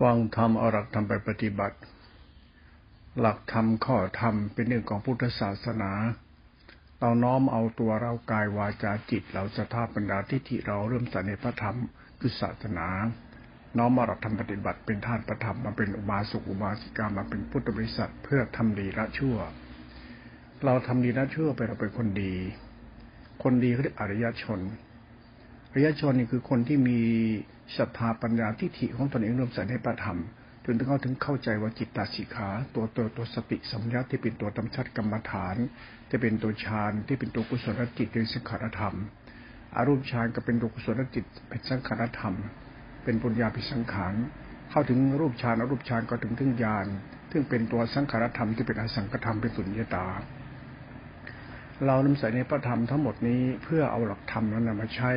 ฟังธรรมเอาหลักธรรมไปปฏิบัติ หลักธรรมข้อธรรมเป็นเรื่องของพุทธศาสนา เราน้อมเอาตัวเรากายวาจาจิต เราสถาปัญญาทิฏฐิเราเริ่มสในพระธรรมคือศาสนา น้อมมาหลักธรรมปฏิบัติเป็นท่านประธรรมมาเป็นอุบาสกอุบาสิกามาเป็นพุทธบริษัทเพื่อทำดีละชั่ว เราทำดีละชั่วไปเราเป็นคนดี คนดีเขาเรียกอริยชน อริยชนนี่คือคนที่มีศรัทธาปัญญาทิฏฐิของตนเองริ่มใส่ในประธรรมจนถึงเขาถึงเข้าใจว่าจิตตาสิขา ตัวตัวตัวสติสัมยาที่เป็นตัวตำชัดกรรมฐานที่เป็นตัวฌานที่เป็นตัวกุศลจิตเป็นสังขารธรรม อารูปฌานก็เป็นตัวกุศลจิตเป็นสังขารธรรม เป็นปุญญาภิสังขารเข้าถึงรูปฌานอรูปฌานก็ถึงถึงญาณซึ่งเป็นตัวสังขารธรรมที่เป็นอสังขธรรมเป็นสุญญตา เรานำใส่ในพระธรรมทั้งหมดนี้เพื่อเอาหลักธรรมนั้นมาใช้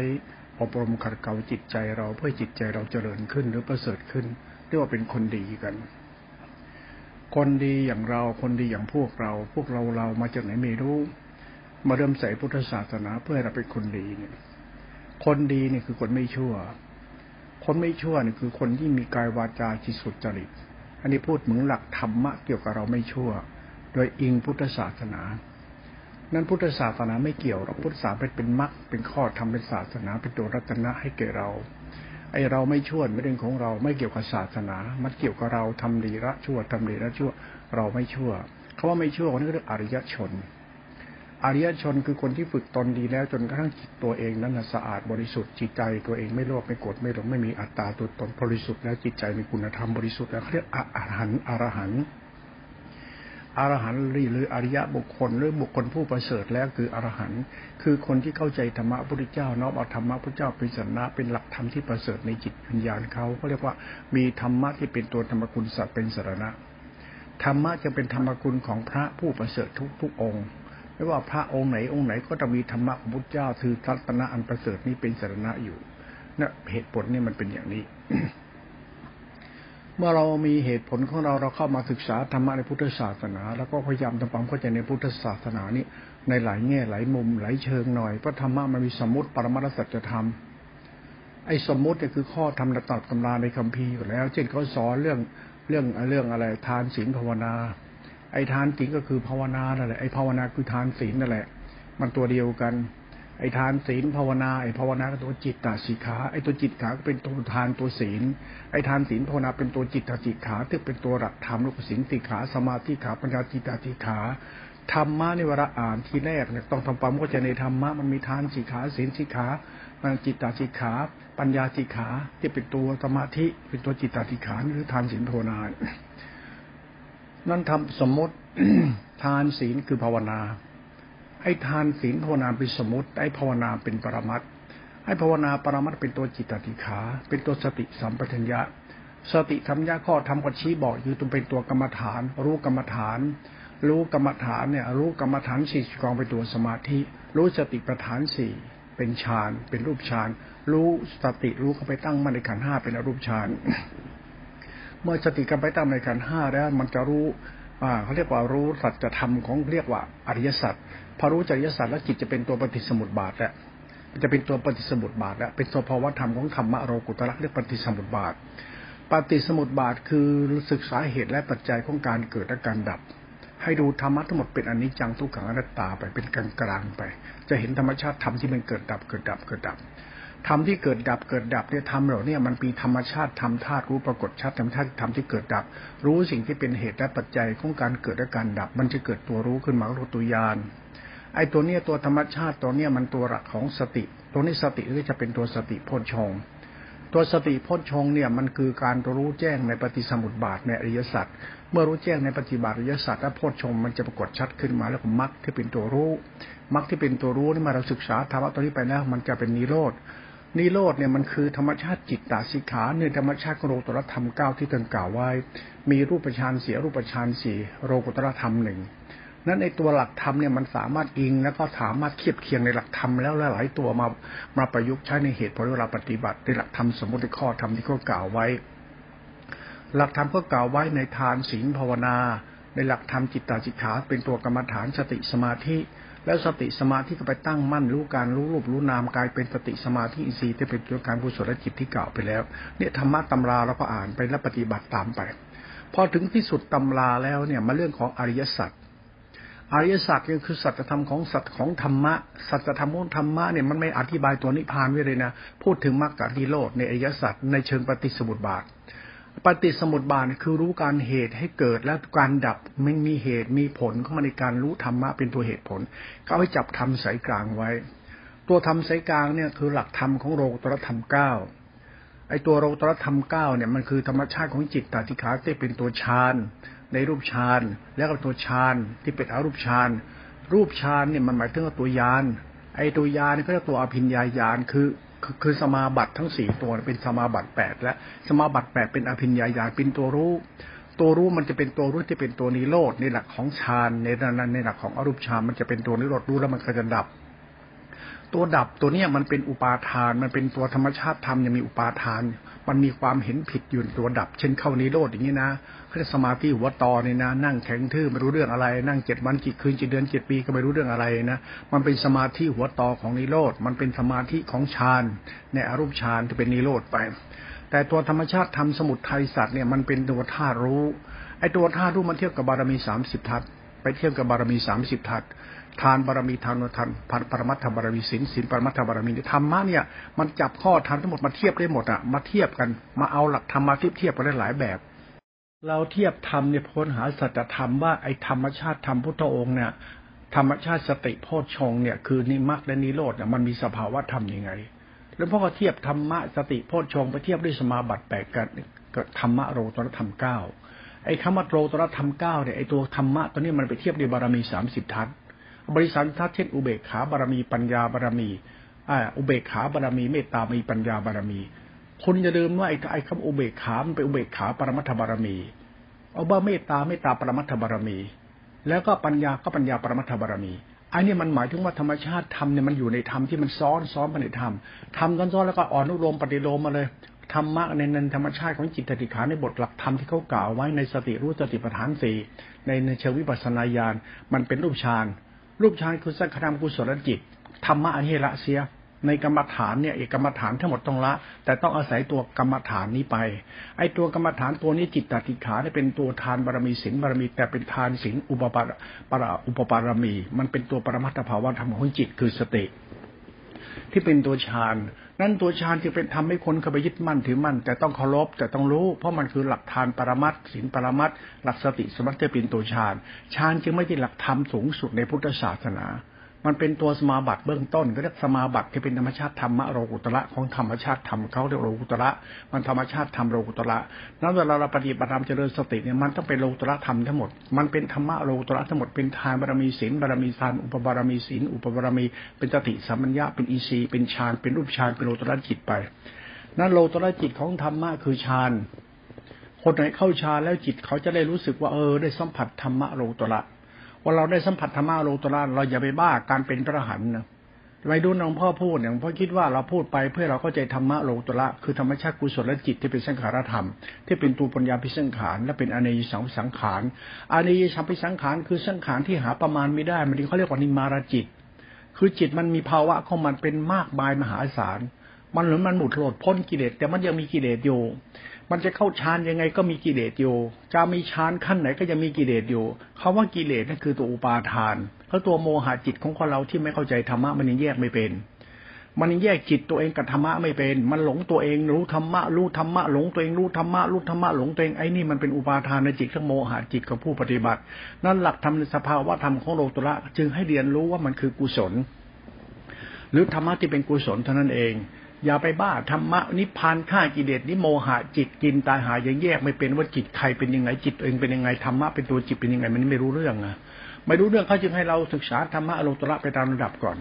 อบรมขัดเกลาจิตใจเราเพื่อจิตใจเราเจริญขึ้น หรือประเสริฐขึ้นเรียกว่าเป็นคนดีกัน คนดีอย่างเราคนดีอย่างพวกเรา พวกเราเรามาจากไหนไม่รู้มาเริ่มใส่พุทธศาสนาเพื่อให้เราเป็นคนดีเนี่ย คนดีเนี่ยคือคนไม่ชั่ว คนไม่ชั่วเนี่ยคือคนที่มีกายวาจาจิตสุจริต อันนี้พูดเหมือนหลักธรรมะเกี่ยวกับเราไม่ชั่ว โดยอิงพุทธศาสนา นั้นพุทธศาสนาไม่เกี่ยวหรอกพุทธศาสนาเป็นมรรคเป็นข้อทำเป็นศาสนาเป็นตัวรัตนะให้แก่เราไอเราไม่ชั่วไม่เรื่องของเราไม่เกี่ยวกับศาสนา มันเกี่ยวกับเราทำดีละชั่วทำดีละชั่ว เราไม่ชั่วเขาว่าไม่ชั่วนี่เรียกอริยชน อริยชนคือคนที่ฝึกตนดีแล้วจนกระทั่งจิตตัวเองนั้นสะอาดบริสุทธิ์จิตใจตัวเองไม่โลภไม่โกรธไม่หลงไม่มีอัตตาตัวตนบริสุทธิ์แล้วจิตใจมีคุณธรรมบริสุทธิ์แล้วเขาเรียกอรหันต์อรหันต์ อรหันต์หรืออริยะบุคคล หรือบุคคลผู้ประเสริฐแล้วคืออรหันต์คือคนที่เข้าใจธรรมะพระพุทธเจ้าน้อมเอาธรรมะพระเจ้าเป็นสนะเป็นหลักธรรมที่ประเสริฐในจิตวิญญาณเขาเขาเรียกว่ามีธรรมะที่เป็นตัวธรรมคุณสัตว์เป็นสรณะธรรมะจะเป็นธรรมคุณของพระผู้ประเสริฐทุกทุกองค์ไม่ว่าพระองค์ไหนองค์ไหนก็จะมีธรรมะของพุทธเจ้าคือทัตนะอันประเสริฐนี้เป็นสรณะอยู่นะเหตุผลนี่มันเป็นอย่างนี้ เมื่อเรามีเหตุผลของเราเราเข้ามาศึกษาธรรมะในพุทธศาสนา แล้วก็พยายามทำความเข้าใจในพุทธศาสนานี้ในหลายแง่หลายมุมหลายเชิงหน่อยเพราะธรรมะมันมีสมมติปรมัตสัจธรรมไอ้สมมติเนี่ยคือข้อธรรมตำตำราในคัมภีร์อยู่แล้ว เช่นเขาสอนเรื่องเรื่องเรื่องอะไรทานศีลภาวนา ไอ้ทานศีลก็คือภาวนานั่นแหละไอ้ภาวนาคือทานศีลนั่นแหละ มันตัวเดียวกัน ไอ้ทานศีลภาวนาไอ้ภาวนาก็ตัวจิตตาสิกขาไอ้ตัวจิตขาก็เป็นตัวทานตัวศีลไอ้ทานศีลภาวนาเป็นตัวจิตตาสิขาที่เป็นตัวหลักธรรมลูกศีลสิกขาสมาธิขาปัญญาจิตตสิขาธรรมะในเวลาอ่านทีแรกเนี่ยต้องทำความเข้าใจในธรรมะมันมีทานสิกขาศีลสิกขาปัญจิตตาสิกขา ปัญญาสิกขาที่เป็นตัวสมาธิ เป็นตัวจิตตาสิกขาหรือทานศีลภาวนานั่นทำสมมติทานศีลคือภาวนา ให้ทานศีลภาวนาเป็นสมุติให้ภาวนาเป็นปรมัตให้ภาวนาปรมัตเป็นตัวจิตติขา เป็นตัวสติสัมปชัญญะ สติธรรมญาข้อทำกัชี้บอกอยู่ตรงเป็นตัวกรรมฐาน รู้กรรมฐาน รู้กรรมฐานเนี่ยรู้กรรมฐานสี่กองเป็นตัวสมาธิ รู้สติประฐานสี่เป็นฌานเป็นรูปฌานรู้สติรู้เข้าไปตั้งมั่นในขันห้าเป็นอรูปฌานเมื่อสติกันไปตั้งในขันห้าแล้วมันจะรู้อ่าเขาเรียกว่ารู้สัจธรรมของเรียกว่าอริยสัจ พอรู้จริยศาสตร์แล้วจิตจะเป็นตัวปฏิสมุติบาทแล้วจะเป็นตัวปฏิสมุติบาทแล้วเป็นสภาวธรรมของธรรมะโรกุตระเรียกปฏิสมุติบาท ปฏิสมุติบาทคือศึกษาเหตุและปัจจัยของการเกิดและการดับ ให้ดูธรรมะทั้งหมดเป็นอนิจจังทุกขังอนัตตาไปเป็นกลางกลางไป จะเห็นธรรมชาติธรรมที่มันเกิดดับเกิดดับเกิดดับธรรมที่เกิดดับเกิดดับเนี่ยธรรมเหล่านี้มันมีธรรมชาติธรรมธาตุรู้ปรากฏชัดธรรมชาติธรรมที่เกิดดับ รู้สิ่งที่เป็นเหตุและปัจจัยของการเกิดและการดับ มันจะเกิดตัวรู้ขึ้นมารู้ตัวยาน ไอ้ตัวเนี้ยตัวธรรมชาติตัวเนี้ยมันตัวหลักของสติ ตัวนี้สติก็จะเป็นตัวสติโพชงตัวสติโพชงเนี่ยมันคือการรู้แจ้งในปฏิสมุติบาทในอริยสัจเมื่อรู้แจ้งในปฏิบัติอริยสัจแล้วโพชงมันจะปรากฏชัดขึ้นมาแล้วมรรคที่เป็นตัวรู้มรรคที่เป็นตัวรู้นี่มาเราศึกษาธรรมะตัวนี้ไปแล้วมันจะเป็นนิโรธนิโรธเนี่ยมันคือธรรมชาติจิตตาสิขาเนี่ยธรรมชาติโรตรธรรมเก้าที่ท่านกล่าวไว้ มีรูปฌานเสียรูปฌานสี่โรกุตรธรรมหนึ่ง นั้นในตัวหลักธรรมเนี่ยมันสามารถอิงแล้วก็สามารถเทียบเคียงในหลักธรรมแล้วหลายตัวมามาประยุกต์ใช้ในเหตุผลเวลาปฏิบัติในหลักธรรมสมมติข้อธรรมที่เขากล่าวไว้ หลักธรรมก็กล่าวไว้ในทานศีลภาวนา ในหลักธรรมจิตตาจิตขาเป็นตัวกรรมฐานสติสมาธิแล้วสติสมาธิก็ไปตั้งมั่นรู้การรู้รูปรู้นามกลายเป็นสติสมาธิอินทรีย์ที่เป็นตัวการกุศลจิตที่กล่าวไปแล้ว เนี่ยธรรมะตำราเราก็อ่านไปและปฏิบัติตามไป พอถึงที่สุดตำราแล้วเนี่ยมาเรื่องของอริยสัจ อริยสัจก็คือสัจธรรมของสัจของธรรมะ สัจธรรมของธรรมะเนี่ยมันไม่อธิบายตัวนิพพานไว้เลยนะ พูดถึงมรรคนิโรธในอริยสัจในเชิงปฏิสมุติบาท ปฏิสมุติบาทคือรู้การเหตุให้เกิดและการดับมันมีเหตุมีผลเข้ามาในการรู้ธรรมะเป็นตัวเหตุผลเขาให้จับธรรมสายกลางไว้ ตัวธรรมสายกลางเนี่ยคือหลักธรรมของโลกตรธรรมเก้าไอตัวโลกตรธรรมเก้าเนี่ยมันคือธรรมชาติของจิตตติขาที่เป็นตัวฌาน ในรูปฌานแล้วก็ตัวฌานที่เป็นอรูปฌานรูปฌานเนี่ยมันหมายถึงตัวยานไอ้ตัวยานก็เรียกตัวอภิญญาญาณคือคือสมาบัติทั้งสี่ตัวเป็นสมาบัติแปดและสมาบัติแปดเป็นอภิญญาญาณเป็นตัวรู้ ตัวรู้มันจะเป็นตัวรู้ที่เป็นตัวนิโรธในหลักของฌานในนั้นในหลักของอรูปฌานมันจะเป็นตัวนิโรธรู้แล้วมันก็จะดับ ตัวดับตัวเนี้ยมันเป็นอุปาทาน มันเป็นตัวธรรมชาติธรรมยังมีอุปาทาน มันมีความเห็นผิดอยู่ตัวดับ เช่นเข้านิโรธอย่างนี้นะ เรียกสมาธิหัวตอเนี่ยนะนั่งแข็งทื่อไม่รู้เรื่องอะไร นั่งเจ็ดวันกี่คืนกี่เดือนเจ็ดปีก็ไม่รู้เรื่องอะไรนะมันเป็นสมาธิหัวตอของนิโรธมันเป็นสมาธิของฌานในอรูปฌานที่เป็นนิโรธไป แต่ตัวธรรมชาติทำสมุดไทยสัตว์เนี่ยมันเป็นตัวธาตุรู้ไอ้ตัวธาตุรู้มันเทียบกับบารมีสามสิบทัศไปเทียบกับบารมีสามสิบทัศทานบารมีทานทานพันปรมัตถบารมีศีลศีลปรมัตถบารมีธรรมะเนี่ยมันจับข้อทานทั้งหมดมาเทียบได้หมดอะมาเทียบกันมาเอาหลักธรรมะที่เทียบกันได้หลายแบบ เราเทียบธรรมเนี่ยพ้นหาสัจธรรมว่าไอ้ธรรมชาติธรรมพุทธองค์เนี่ยธรรมชาติสติโพชฌงเนี่ยคือนิมักและนิโรธเนี่ยมันมีสภาวะธรรมยังไง แล้วพอเทียบธรรมะสติโพชฌงไปเทียบด้วยสมาบัติแปดกันกับธรรมะโรตรธรรมเก้าไอ้คำว่าโรตรธรรมเก้าเนี่ยไอ้ตัวธรรมะตัวนี้มันไปเทียบด้วยบารมีสามสิบทัศบริสันทัศเช่นอุเบกขาบารมีปัญญาบารมีอ่าอุเบกขาบารมีเมตตามีปัญญาบารมี คุณจะลืมว่าไอ้ไอ้คำอุเบกขามันเป็นอุเบกขาปรมัตถบารมี เอาว่าเมตตาเมตตาปรมัตถบารมี แล้วก็ปัญญาก็ปัญญาปรมัตถบารมีอันนี้มันหมายถึงว่าธรรมชาติธรรมเนี่ยมันอยู่ในธรรมที่มันซ้อนซ้อนไปในธรรมธรรมซ้อนแล้วก็อ่อนนุโลมปฏิโลมมาเลยธรรมะในในธรรมชาติของจิตติขาในบทหลักธรรมที่เขากล่าวไว้ในสติรู้สติปัฏฐานสี่ในในเชิงวิปัสสนาญาณมันเป็นรูปฌานรูปฌานคือสังขารกุศลจิตธรรมะอันนี้ละเสีย ในกรรมฐานเนี่ยเอกกรรมฐานทั้งหมดต้องละ แต่ต้องอาศัยตัวกรรมฐานนี้ไป ไอ้ตัวกรรมฐานตัวนี้จิตตติขาเนี่ยเป็นตัวทานบารมีศีลบารมี แต่เป็นทานศีลอุปปาปาอุปปารมี มันเป็นตัวปรมัตถภาวะธรรมของจิตคือสติ ที่เป็นตัวฌานนั่นตัวฌานจึงเป็นทำให้คนเข้าไปยึดมั่นถือมั่นแต่ต้องเคารพแต่ต้องรู้ เพราะมันคือหลักทานปรมัตศีลปรมัตหลักสติสมัติเป็นตัวฌานฌานจึงไม่ใช่หลักธรรมสูงสุดในพุทธศาสนา มันเป็นตัวสมาบัติเบื้องต้นก็เรียกสมาบัติที่เป็นธรรมชาติธรรมะโลกุตระของธรรมชาติธรรมเขาเรียกโลกุตระมันธรรมชาติธรรมโลกุตระนั้นเวลาเราปฏิบัติธรรมเจริญสติเนี่ยมันต้องเป็นโลกุตระธรรมทั้งหมด มันเป็นธรรมะโลกุตระทั้งหมดเป็นทานบารมีศีลบารมีทานอุปบารมีศีลอุปบารมี เป็นสติสัมปัญญาเป็นอีซีเป็นฌานเป็นรูปฌานเป็นโลกุตระจิตไป นั้นโลกุตระจิตของธรรมะคือฌานคนไหนเข้าฌานแล้วจิตเขาจะได้รู้สึกว่าเออได้สัมผัสธรรมะโลกุตระ ว่าเราได้สัมผัสธรรมะโลตระเราอย่าไปบ้าการเป็นพระหันนะไปดูน้องพ่อพูดอย่างพ่อคิดว่าเราพูดไปเพื่อเราเข้าใจธรรมะโลตระคือธรรมชาติกุศลจิตที่เป็นสังขารธรรม ที่เป็นตัวปัญญาพิสังขารและเป็นอเนยสังสังขารอเนยสังพิสังขารคือสังขารที่หาประมาณไม่ได้มันเขาเรียกว่านิมารจิต คือจิตมันมีภาวะของมันเป็นมากมายมหาศาลมันหรือมันหมุดโหลดพ้นกิเลสแต่มันยังมีกิเลสอยู่ มันจะเข้าฌานยังไงก็มีกิเลสอยู่จะมีฌานขั้นไหนก็จะมีกิเลสอยู่คาว่ากิเลสนั่นคือตัวอุปาทานเพราะตัวโมหะจิตของคนเราที่ไม่เข้าใจธรรมะมันยังแยกไม่เป็น มันยังแยกจิตตัวเองกับธรรมะไม่เป็น มันหลงตัวเองรู้ธรรมะรู้ธรรมะหลงตัวเองรู้ธรรมะรู้ธรรมะหลงตัวเองไอ้นี่มันเป็นอุปาทานในจิตของโมหะจิตของผู้ปฏิบัติ นั่นหลักธรรมในสภาวะธรรมของโลตุระจึงให้เรียนรู้ว่ามันคือกุศล หรือธรรมะที่เป็นกุศลเท่านั้นเอง อย่าไปบ้าธรรมะนิพพานฆ่ากิเลสนิโมหะจิตกินตายหายยังแยกไม่เป็นว่าจิตใครเป็นยังไงจิตเองเป็นยังไงธรรมะเป็นตัวจิตเป็นยังไงมันไม่รู้เรื่องอะไม่รู้เรื่องเขาจึงให้เราศึกษาธรรมะอารมณ์ตระไปตามระดับก่อน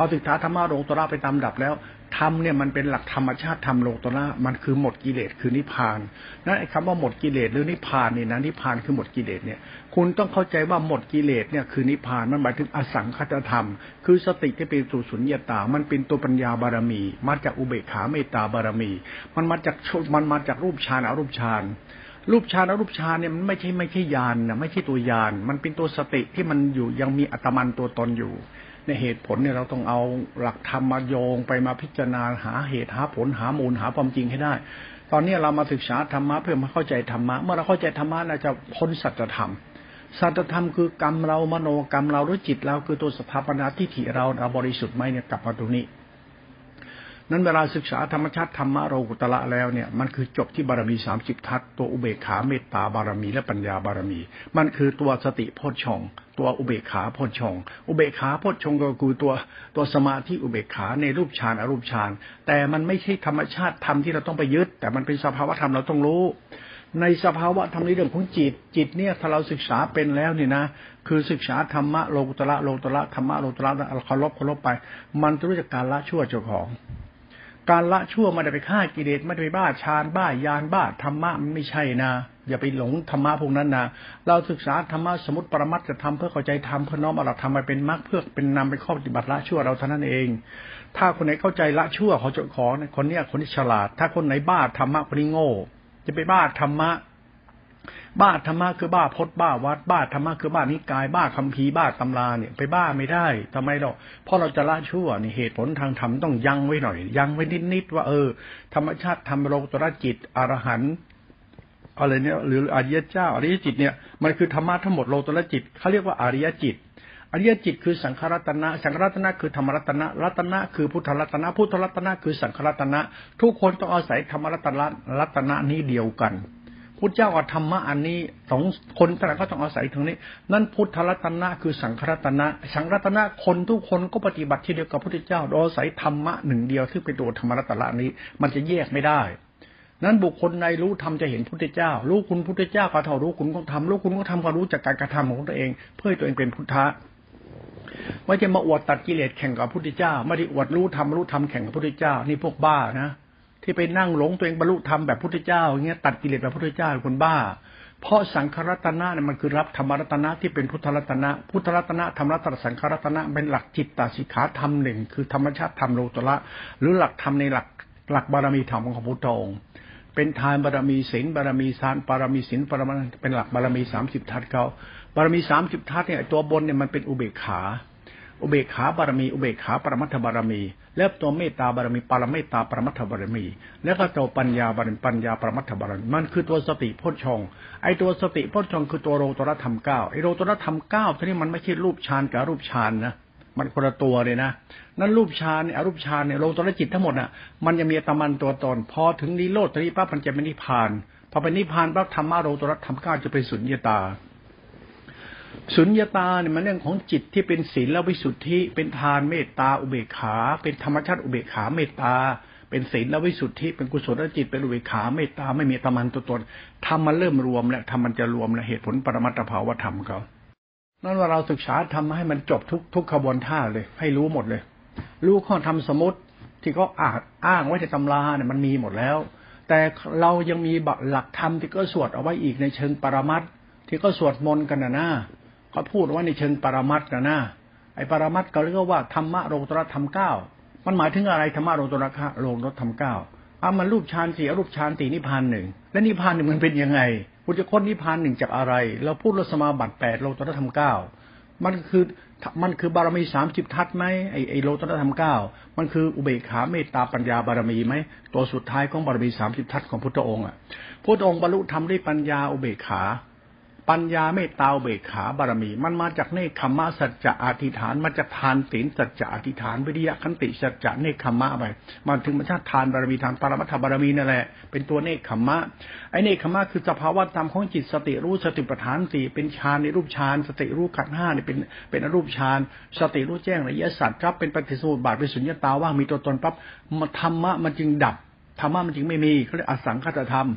พอศึกษาธรรมะโลตระไปตามดับแล้วธรรมเนี่ยมันเป็นหลักธรรมชาติธรรมโลตระมันคือหมดกิเลสคือนิพพานนั่นไอ้คำว่าหมดกิเลสหรือนิพพานนี่นะนิพพานคือหมดกิเลสเนี่ยคุณต้องเข้าใจว่าหมดกิเลสเนี่ยคือนิพพานมันหมายถึงอสังคตธรรม คือสติที่เป็นสุสุญญตา มันเป็นตัวปัญญาบารมี มาจากอุเบกขาเมตตาบารมี มันมาจากมันมาจากรูปฌานอรูปฌานรูปฌานอรูปฌานเนี่ยมันไม่ใช่ไม่ใช่ยานนะไม่ใช่ตัวยานมันเป็นตัวสติที่มันอยู่ยังมีอัตมันตัวตนอยู่ ในเหตุผลเนี่ยเราต้องเอาหลักธรรมมาโยงไปมาพิจารณาหาเหตุหาผลหามูลหาความจริงให้ได้ ตอนนี้เรามาศึกษาธรรมะเพื่อมาเข้าใจธรรมะเมื่อเราเข้าใจธรรมะเราจะพ้นสัจธรรมสัจธรรมคือกรรมเรามโนกรรมเราหรือจิตเราคือตัวสถาปนาทิฏฐิเราเราบริสุทธิ์ไหมเนี่ยกลับมาตรงนี้ นั้นเวลาศึกษาธรรมชาติธรรมะโรกุตละแล้วเนี่ยมันคือจบที่บารมีสามสิบทัศตัวอุเบกขาเมตตาบารมีและปัญญาบารมี มันคือตัวสติโพชฌงตัวอุเบกขาโพชฌงอุเบกขาโพชฌงก็คือตัวตัวสมาธิอุเบกขาในรูปฌานอรูปฌานแต่มันไม่ใช่ธรรมชาติธรรมที่เราต้องไปยึด แต่มันเป็นสภาวะธรรมเราต้องรู้ ในสภาวะธรรมในเรื่องของจิตจิตเนี่ยถ้าเราศึกษาเป็นแล้วเนี่ยนะคือศึกษาธรรมะโลกุตละโลกุตละธรรมะโลกุตละเคารพเคารพไป มันจะรู้จักการละชั่วเจ้าของ การละชั่วไม่ได้ไปฆ่ากิเลสไม่ได้ไปบ้าฌานบ้ายานบ้าธรรมะมันไม่ใช่นะอย่าไปหลงธรรมะพวกนั้นนะเราศึกษาธรรมะสมุติปรมัตจะทำเพื่อเข้าใจธรรมเพื่อน้อมเอาหลักธรรมมาเป็นมรรคเพื่อเป็นนำไปข้อปฏิบัติละชั่วเราเท่านั้นเอง ถ้าคนไหนเข้าใจละชั่วเขาจะขอคนเนี้ยคนที่ฉลาด ถ้าคนไหนบ้าธรรมะคนนี้โง่ จะไปบ้าธรรมะ บ้าธรรมะคือบ้าพจน์บ้าวัดบ้าธรรมะคือบ้านิกายบ้าคัมภีร์บ้าตำราเนี่ยไปบ้าไม่ได้ทำไมหรอกเพราะเราจะละชั่วนี่เหตุผลทางธรรมต้องยังไว้หน่อย ยังไว้นิดๆว่าเออ ธรรมชาติธรรมโลกตรจิตอรหันต์อะไรเนี่ยหรืออริยเจ้าอริยจิตเนี่ยมันคือธรรมะทั้งหมดโลตรจิตเขาเรียกว่าอริยจิตอริยจิตคือสังขรัตนะ สังขรัตนะคือธรรมรัตนะ รัตนะคือพุทธรัตนะ พุทธรัตนะคือสังขรัตนะ ทุกคนต้องอาศัยธรรมรัตนะรัตนะนี้เดียวกัน พุทธเจ้ากับธรรมะอันนี้สองคนแต่ละก็ต้องอาศัยตรงนี้ นั่นพุทธรัตนะคือสังฆรัตนะ สังฆรัตนะคนทุกคนก็ปฏิบัติที่เดียวกับพุทธเจ้าโดยอาศัยธรรมะหนึ่งเดียวที่เป็นตัวธรรมรัตนะนี้ มันจะแยกไม่ได้นั้นบุคคลในรู้ธรรมจะเห็นพุทธเจ้า รู้คุณพุทธเจ้าก็เท่ารู้คุณก็ทำรู้คุณก็ทำก็รู้จากการกระทำของตัวเอง เพื่อให้ตัวเองเป็นพุทธะไม่จะมาอวดตัดกิเลสแข่งกับพุทธเจ้า ไม่ได้อวดรู้ธรรมรู้ธรรมแข่งกับพุทธเจ้า นี่พวกบ้านะ ที่ไปนั่งหลงตัวเองบรรลุธรรมแบบพุทธเจ้าอย่างเงี้ยตัดกิเลสแบบพุทธเจ้าคนบ้า เพราะสังขรัตนะเนี่ยมันคือรับธรรมรัตนะที่เป็นพุทธรัตนะพุทธรัตนะธรรมรัตนสังขรัตนะเป็นหลักจิตตสิกขาธรรมหนึ่งคือธรรมชาติธรรมโลตระหรือหลักธรรมในหลักหลักบารมีธรรมของพุทธองค์เป็นทานบารมีศีลบารมีทานบารมีศีลบารมีเป็นหลักบารมีสามสิบทัศเขาบารมีสามสิบทัศเนี่ยตัวบนเนี่ยมันเป็นอุเบกขา อุเบกขาบารมี อุเบกขาปรมัตถบารมีแล้วตัวเมตตาบารมีปรเมตตาปรมัตถบารมี แล้วก็ตัวปัญญาบารมีปัญญาปรมัตถบารมีมันคือตัวสติโพชงไอตัวสติโพชงคือตัวโรตรธรรมเก้าไอโรตรธรรมเก้าทีนี้มันไม่ใช่รูปฌานกับรูปฌานนะมันคนละตัวเลยนะนั่นรูปฌานเนี่ยรูปฌานเนี่ยโลตระจิตทั้งหมดอะมันจะมีตะมันตัวตนพอถึงนิโรธตรีปั๊บมันจะเป็นนิพพานพอเป็นนิพพานปั๊บธรรมะโรตระธรรมเก้าจะเป็นสุญญตา สุญญตาเนี่ยมันเรื่องของจิตที่เป็นศีลและวิสุทธิ เป็นทานเมตตาอุเบกขา เป็นธรรมชาติอุเบกขาเมตตา เป็นศีลและวิสุทธิ เป็นกุศลจิต เป็นอุเบกขาเมตตาไม่มีตมันตัวตนทำมันเริ่มรวมแล้วทำมันจะรวมแล้วเหตุผลปรมัตถภาวธรรมเขานั่นว่าเราศึกษาทำให้มันจบทุกทุกขบวนท่าเลย ให้รู้หมดเลย รู้ข้อทำสมมติที่เขาอ้างอ้างไว้ในตำราเนี่ยมันมีหมดแล้ว แต่เรายังมีหลักธรรมที่ก็สวดเอาไว้อีกในเชิงปรมัตที่ก็สวดมนต์กันนะนะ เขาพูดว่าในเชิงปรมัตนะนะไอ้ปรมัตก็เรียกว่าธรรมะโลตรธรรมเก้ามันหมายถึงอะไรธรรมะโลตระโลตรธรรมเก้าเอามันรูปฌานสี่รูปฌานตีนิพพานหนึ่งและนิพพานหนึ่งมันเป็นยังไงพุทธค้นนิพพานหนึ่งจากอะไร เราพูดรสมาบัติแปดโลตรธรรมเก้ามันคือมันคือบารมีสามสิบทัศไหมไอไอโลตรธรรมเก้ามันคืออุเบกขาเมตตาปัญญาบารมีไหมตัวสุดท้ายของบารมีสามสิบทัศของพุทธองค์อะพุทธองค์บรรลุธรรมด้วยปัญญาอุเบกขา ปัญญาเมตตาเบกขาบารมี มันมาจากเนคขมะสัจจะอธิษฐานมาจากทานศีลสัจจะอธิษฐานวิริยะขันติสัจจะเนคขมะไปมันถึงมันชาติทานบารมีทานปรมัตถบารมีนั่นแหละเป็นตัวเนคขมะไอเนคขมะคือสภาวะธรรมของจิตสติรู้สติปัฏฐานสี่เป็นฌานในรูปฌานสติรู้ขันห้าเนี่ยเป็นเป็นอรูปฌานสติรู้แจ้งระยะสัตว์ครับเป็นปฏิสูตรบาทเป็นสุญญตาว่างมีตัวตนปั๊บธรรมะมันจึงดับธรรมะมันจึงไม่มีเขาเรียกอสังคตธรรม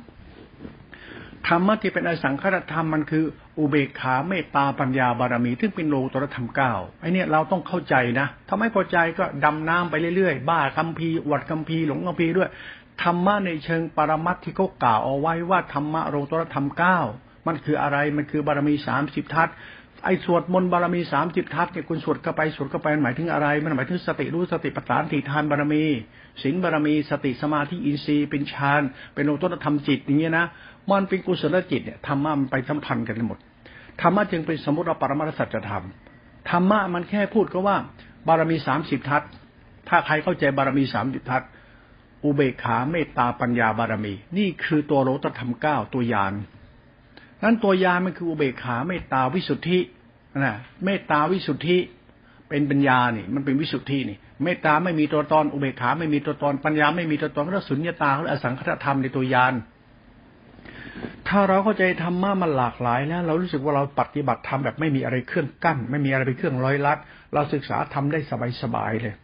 ธรรมะที่เป็นอสังขตธรรมมันคือ อุเบกขาเมตตาปัญญาบารมีซึ่งเป็นโลตรธรรมเก้าไอเนี่ยเราต้องเข้าใจนะถ้าไม่พอใจก็ดำน้ำไปเรื่อยๆ บ้าคัมภีร์วัดคัมภีร์หลงคัมภีร์ด้วยธรรมะในเชิงปรมัตที่เขากล่าวเอาไว้ว่าธรรมะโลตรธรรมเก้ามันคืออะไรมันคือบารมีสามสิบทัศไอ้สวดมนต์บารมีสามสิบทัศเนี่ยคุณสวดเข้าไปสวดเข้าไปหมายถึงอะไร มันหมายถึงสติรู้สติปัฏฐานติทานบารมีศีลบารมีสติสมาธิอินทรีย์เป็นฌานเป็นโลตรธรรมจิตอย่างเงี้ยนะ มันเป็นกุศลจิตเนี่ยธรรมะมันไปสัมพันธ์กันหมดธรรมะจึงเป็นสมมติเราปรมาสัจธรรมธรรมะมันแค่พูดก็ว่า บารมีสามสิบทัศถ้าใครเข้าใจบารมีสามสิบทัศอุเบกขาเมตตาปัญญาบารมี นี่คือตัวโลตธรรมเก้าตัวยานนั้นตัวยานมันคืออุเบกขาเมตตาวิสุทธินะเมตตาวิสุทธิเป็นปัญญานี่ มันเป็นวิสุทธินี่ เมตตาไม่มีตัวตนอุเบกขาไม่มีตัวตนปัญญาไม่มีตัวตนก็สุญญตาเขาอสังคตธรรมในตัวยาน ถ้าเราเข้าใจธรรมะมันหลากหลายแล้วเรารู้สึกว่าเราปฏิบัติธรรมแบบไม่มีอะไรเครื่องกั้น ไม่มีอะไรเป็นเครื่องร้อยลัด เราศึกษาธรรมได้สบายๆเลย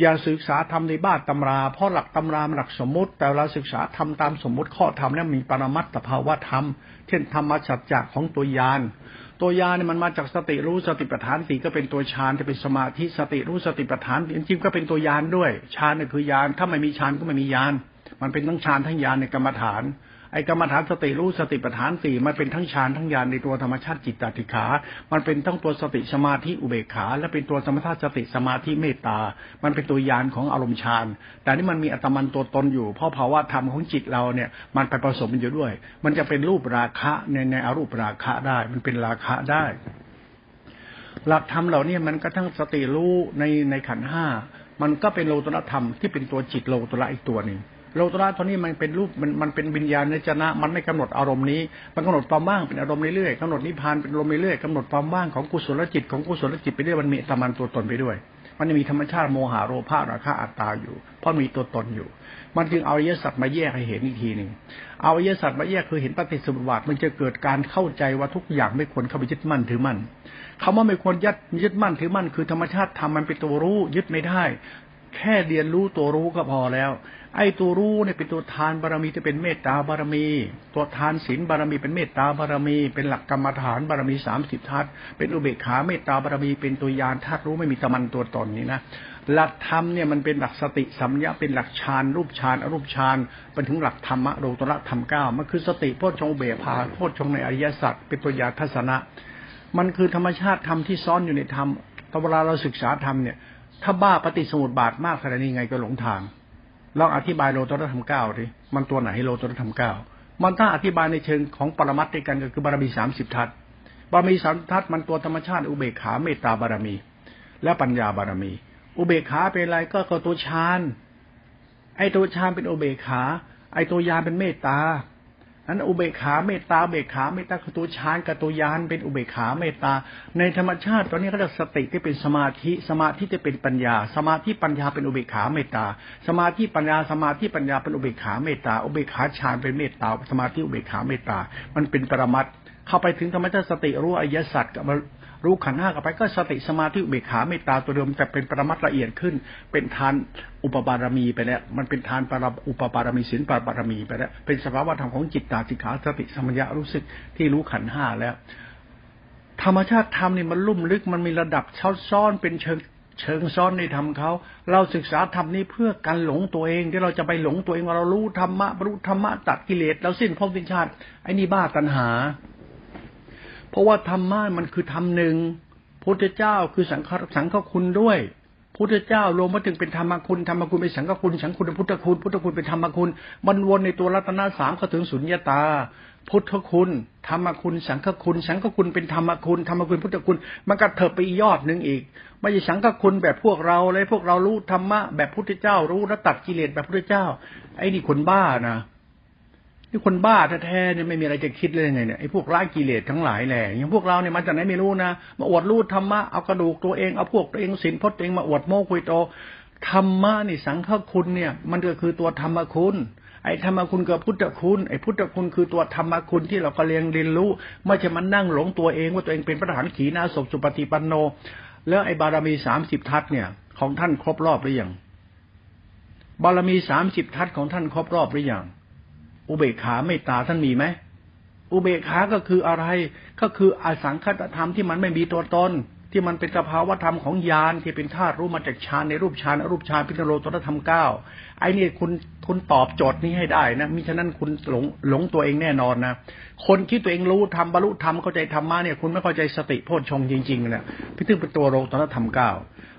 อย่าศึกษาธรรมในบ้านตำรา เพราะหลักตำรามหลักสมมติ แต่เราศึกษาธรรมตามสมมติข้อธรรมนั้นมีปรมัตถภาวะธรรม เช่นธรรมชัจจะของตัวยานตัวยานเนี่ยมันมาจากสติรู้สติปัฏฐานสี่ก็เป็นตัวฌานจะเป็นสมาธิสติรู้สติปัฏฐานจริงๆก็เป็นตัวยานด้วยฌานเนี่ยคือยานถ้าไม่มีฌานก็ไม่มียานมันเป็นทั้งฌานทั้งยานในกรรมฐาน ไอ้กรรมฐานสติรู้สติปัฏฐานสี่มันเป็นทั้งฌานทั้งญาณในตัวธรรมชาติจิตตติขา มันเป็นทั้งตัวสติสมาธิอุเบกขา และเป็นตัวสมถะสติสมาธิเมตตา มันเป็นตัวญาณของอารมณ์ฌานแต่นี่มันมีอัตมันตัวตนอยู่ เพราะภาวะธรรมของจิตเราเนี่ย มันไปผสมอยู่ด้วย มันจะเป็นรูปราคะในในอรูปราคะได้ มันเป็นราคะได้ หลักธรรมเหล่านี้มันก็ทั้งสติรู้ในในขันห้ามันก็เป็นโลตรธรรมที่เป็นตัวจิตโลตระอีกตัวหนึ่ง โลตระตัวนี้มันเป็นรูปมันมันเป็นวิญญาณในจนะ มันไม่กำหนดอารมณ์นี้ มันกำหนดความว่างเป็นอารมณ์เรื่อยๆกำหนดนิพพานเป็นอารมณ์เรื่อยๆกำหนดความว่างของกุศลจิตของกุศลจิตไปเรื่อยมันมีตมันตัวตนไปด้วย มันจะมีธรรมชาติโมหะโลภะราคะอัตตาอยู่ เพราะมีตัวตนอยู่ มันจึงเอาอริยสัจมาแยกให้เห็นอีกทีหนึ่งเอาอริยสัจมาแยกคือเห็นปฏิสมุปบาทมันจะเกิดการเข้าใจว่าทุกอย่างไม่ควรเข้าไปยึดมั่นถือมั่นคำว่าไม่ควรยึดยึดมั่นถือมั่นคือธรรมชาติทำมันเป็นตัวรู้ยึดไม่ได้ แค่เรียนรู้ตัวรู้ก็พอแล้ว ไอ้ตัวรู้เนี่ยเป็นตัวทานบารมีจะเป็นเมตตาบารมี ตัวทานศีลบารมีเป็นเมตตาบารมี เป็นหลักกรรมฐานบารมีสามสิบทัศเป็นอุเบกขาเมตตาบารมี เป็นตัวยานธาตุรู้ไม่มีตะมันตัวตนนี่นะหลักธรรมเนี่ยมันเป็นหลักสติสัมยาเป็นหลักฌานรูปฌานอรูปฌานเป็นถึงหลักธรรมะโลตระธรรมเก้ามันคือสติโพชฌงเบพาโพชฌงในอริยสัจเป็นตัวยาทัศนะ มันคือธรรมชาติธรรมที่ซ้อนอยู่ในธรรมตอนเวลาเราศึกษาธรรมเนี่ยถ้าบ้าปฏิสมุติบาทมากขนาดนี้ไงก็หลงทาง ลองอธิบายโลตรธรรมเก้าดิมันตัวไหนโลตรธรรมเก้ามันถ้าอธิบายในเชิงของปรมัตถ์ด้วยกันก็คือบารมีสามสิบทัศบารมีสามทัศมันตัวธรรมชาติอุเบกขาเมตตาบารมี และปัญญาบารมี อุเบกขาเป็นอะไรก็ก็ตัวฌานไอตัวฌานเป็นอุเบกขา ไอตัวยานเป็นเมตตา นั้นอุเบกขาเมตตาเบกขาเมตตาคือตัวฌานกับตัวยานเป็นอุเบกขาเมตตา ในธรรมชาติตอนนี้เขาเรียกสติที่เป็นสมาธิสมาธิที่เป็นปัญญา สมาธิปัญญาเป็นอุเบกขาเมตตา สมาธิปัญญาสมาธิปัญญาเป็นอุเบกขาเมตตาอุเบกขาฌานเป็นเมตตา สมาธิอุเบกขาเมตตา มันเป็นปรมัตเข้าไปถึงธรรมชาติสติรู้อริยสัจกับ รู้ขันห้ากับไปก็สติสมาธิเบกขาเมตตาตัวเดิมแต่เป็นปรมัตละเอียดขึ้น เป็นทานอุปบารมีไปแล้ว มันเป็นทานปรอุปบารมีศีลปบารมีไปแล้ว เป็นสภาวะธรรมของจิตตาสิขาสติสมัญญารู้สึกที่รู้ขันห้าแล้ว ธรรมชาติธรรมนี่มันลุ่มลึกมันมีระดับเช่าซ้อนเป็นเชิงเชิงซ้อนในธรรมเขาเราศึกษาธรรมนี้เพื่อการหลงตัวเองที่เราจะไปหลงตัวเองว่าเรารู้ธรรมะรู้ธรรมะตัดกิเลสเราสิ้นภพสิ้นชาติไอ้นี่บ้าตัณหา เพราะว่าธรรมะมันคือธรรมหนึ่งพุทธเจ้าคือสังฆสังฆคุณด้วยพุทธเจ้ารวมมาถึงเป็นธรรมคุณธรรมคุณเป็นสังฆคุณสังฆคุณเป็นพุทธคุณพุทธคุณเป็นธรรมคุณมันวนในตัวรัตนสามก็ถึงสุญญตา พุทธคุณ ธรรมคุณ สังฆคุณ สังฆคุณเป็นธรรมคุณธรรมคุณพุทธคุณ มันก็เถิบไปอียอดหนึ่งอีกไม่ใช่สังฆคุณแบบพวกเราเลยพวกเรารู้ธรรมะแบบพุทธเจ้ารู้แล้วตัดกิเลสแบบพุทธเจ้า ไอ้นี่คนบ้านะ นี่คนบ้าแท้ๆเนี่ยไม่มีอะไรจะคิดเลยยังไงเนี่ยไอ้พวกร้ายกิเลสทั้งหลายแหละอย่างพวกเราเนี่ยมาจากไหนไม่รู้นะมาอวดรู้ธรรมะเอากระดูกตัวเองเอาพวกตัวเองสินพจน์ตัวเองมาอวดโม้คุยโตธรรมะนี่สังฆคุณเนี่ย มันก็คือตัวธรรมคุณ ไอ้ธรรมคุณกับพุทธคุณไอ้พุทธคุณคือตัวธรรมคุณที่เราก็เรียนเรียนรู้ไม่ใช่มันนั่งหลงตัวเองว่าตัวเองเป็นพระทหารขีณาศสุปฏิปันโน แล้วไอ้บารมีสามสิบทัศเนี่ย ของท่านครบรอบหรือยังบารมีสามสิบทัศของท่านครบรอบหรือยัง อุเบกขาไม่ตาท่านมีไหมอุเบกขาก็คืออะไร ก็คืออสังคตธรรมที่มันไม่มีตัวตนที่มันเป็นสภาวธรรมของญาณที่เป็นธาตุรู้มาจากฌานในรูปฌานอรูปฌานพิจโรตรธรรมเก้าไอ้นี่คุณคุณตอบโจทย์นี้ให้ได้นะมิฉะนั้นคุณหลงหลงตัวเองแน่นอนนะคนคิดตัวเองรู้ทำบรรลุธรรมเข้าใจธรรมะเนี่ยคุณไม่เข้าใจสติโพชฌงจริงๆเนะพี่ถึงเป็นตัวโรตรธรรมเก้า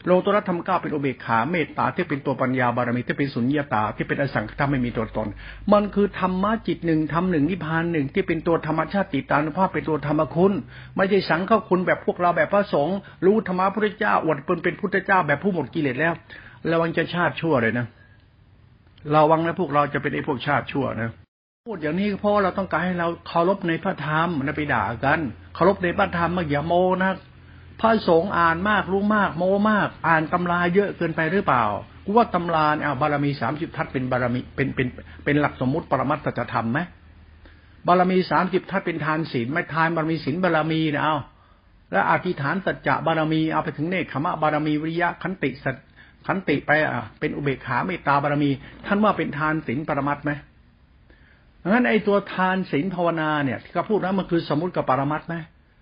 โลตระธรรมก้าเป็นอุเบกขาเมตตาที่เป็นตัวปัญญาบารมีที่เป็นสุญญาตาที่เป็นอสังขตไม่มีตัวตน มันคือธรรมะจิตหนึ่งธรรมหนึ่งนิพพานหนึ่งที่เป็นตัวธรรมชาติติตานุภาพเป็นตัวธรรมคุณ ไม่ใช่สังฆคุณแบบพวกเราแบบพระสงฆ์รู้ธรรมะพระเจ้าอวดเป็นเป็นพุทธเจ้าแบบผู้หมดกิเลสแล้วระวังจะชาติชั่วเลยนะระวังนะพวกเราจะเป็นไอ้พวกชาติชั่วนะพูดอย่างนี้เพราะเราต้องการให้เราเคารพในพระธรรมนะไปด่ากันเคารพในพระธรรมมาอย่าโมนะ พระสงฆ์อ่านมากรู้มาก โมมาก อ่านตำราเยอะเกินไปหรือเปล่ากูว่าตำราเนี่ยบารมีสามสิบทัศเป็นบารมีเป็นเป็นเป็นหลักสมมุติปรมัตถธรรมไหมบารมีสามสิบทัศเป็นทานศีลไม่ทานบารมีศีลบารมีนะเอาแล้วอธิษฐานสัจจะบารมีเอาไปถึงเนคขมะบารมีวิริยะขันติสัจขันติไปอะเป็นอุเบกขาเมตตาบารมี ท่านว่าเป็นทานศีลปรมัตไหมงั้นไอตัวทานศีลภาวนาเนี่ยที่เขาพูดนะมันคือสมมติกับปรมัตไหม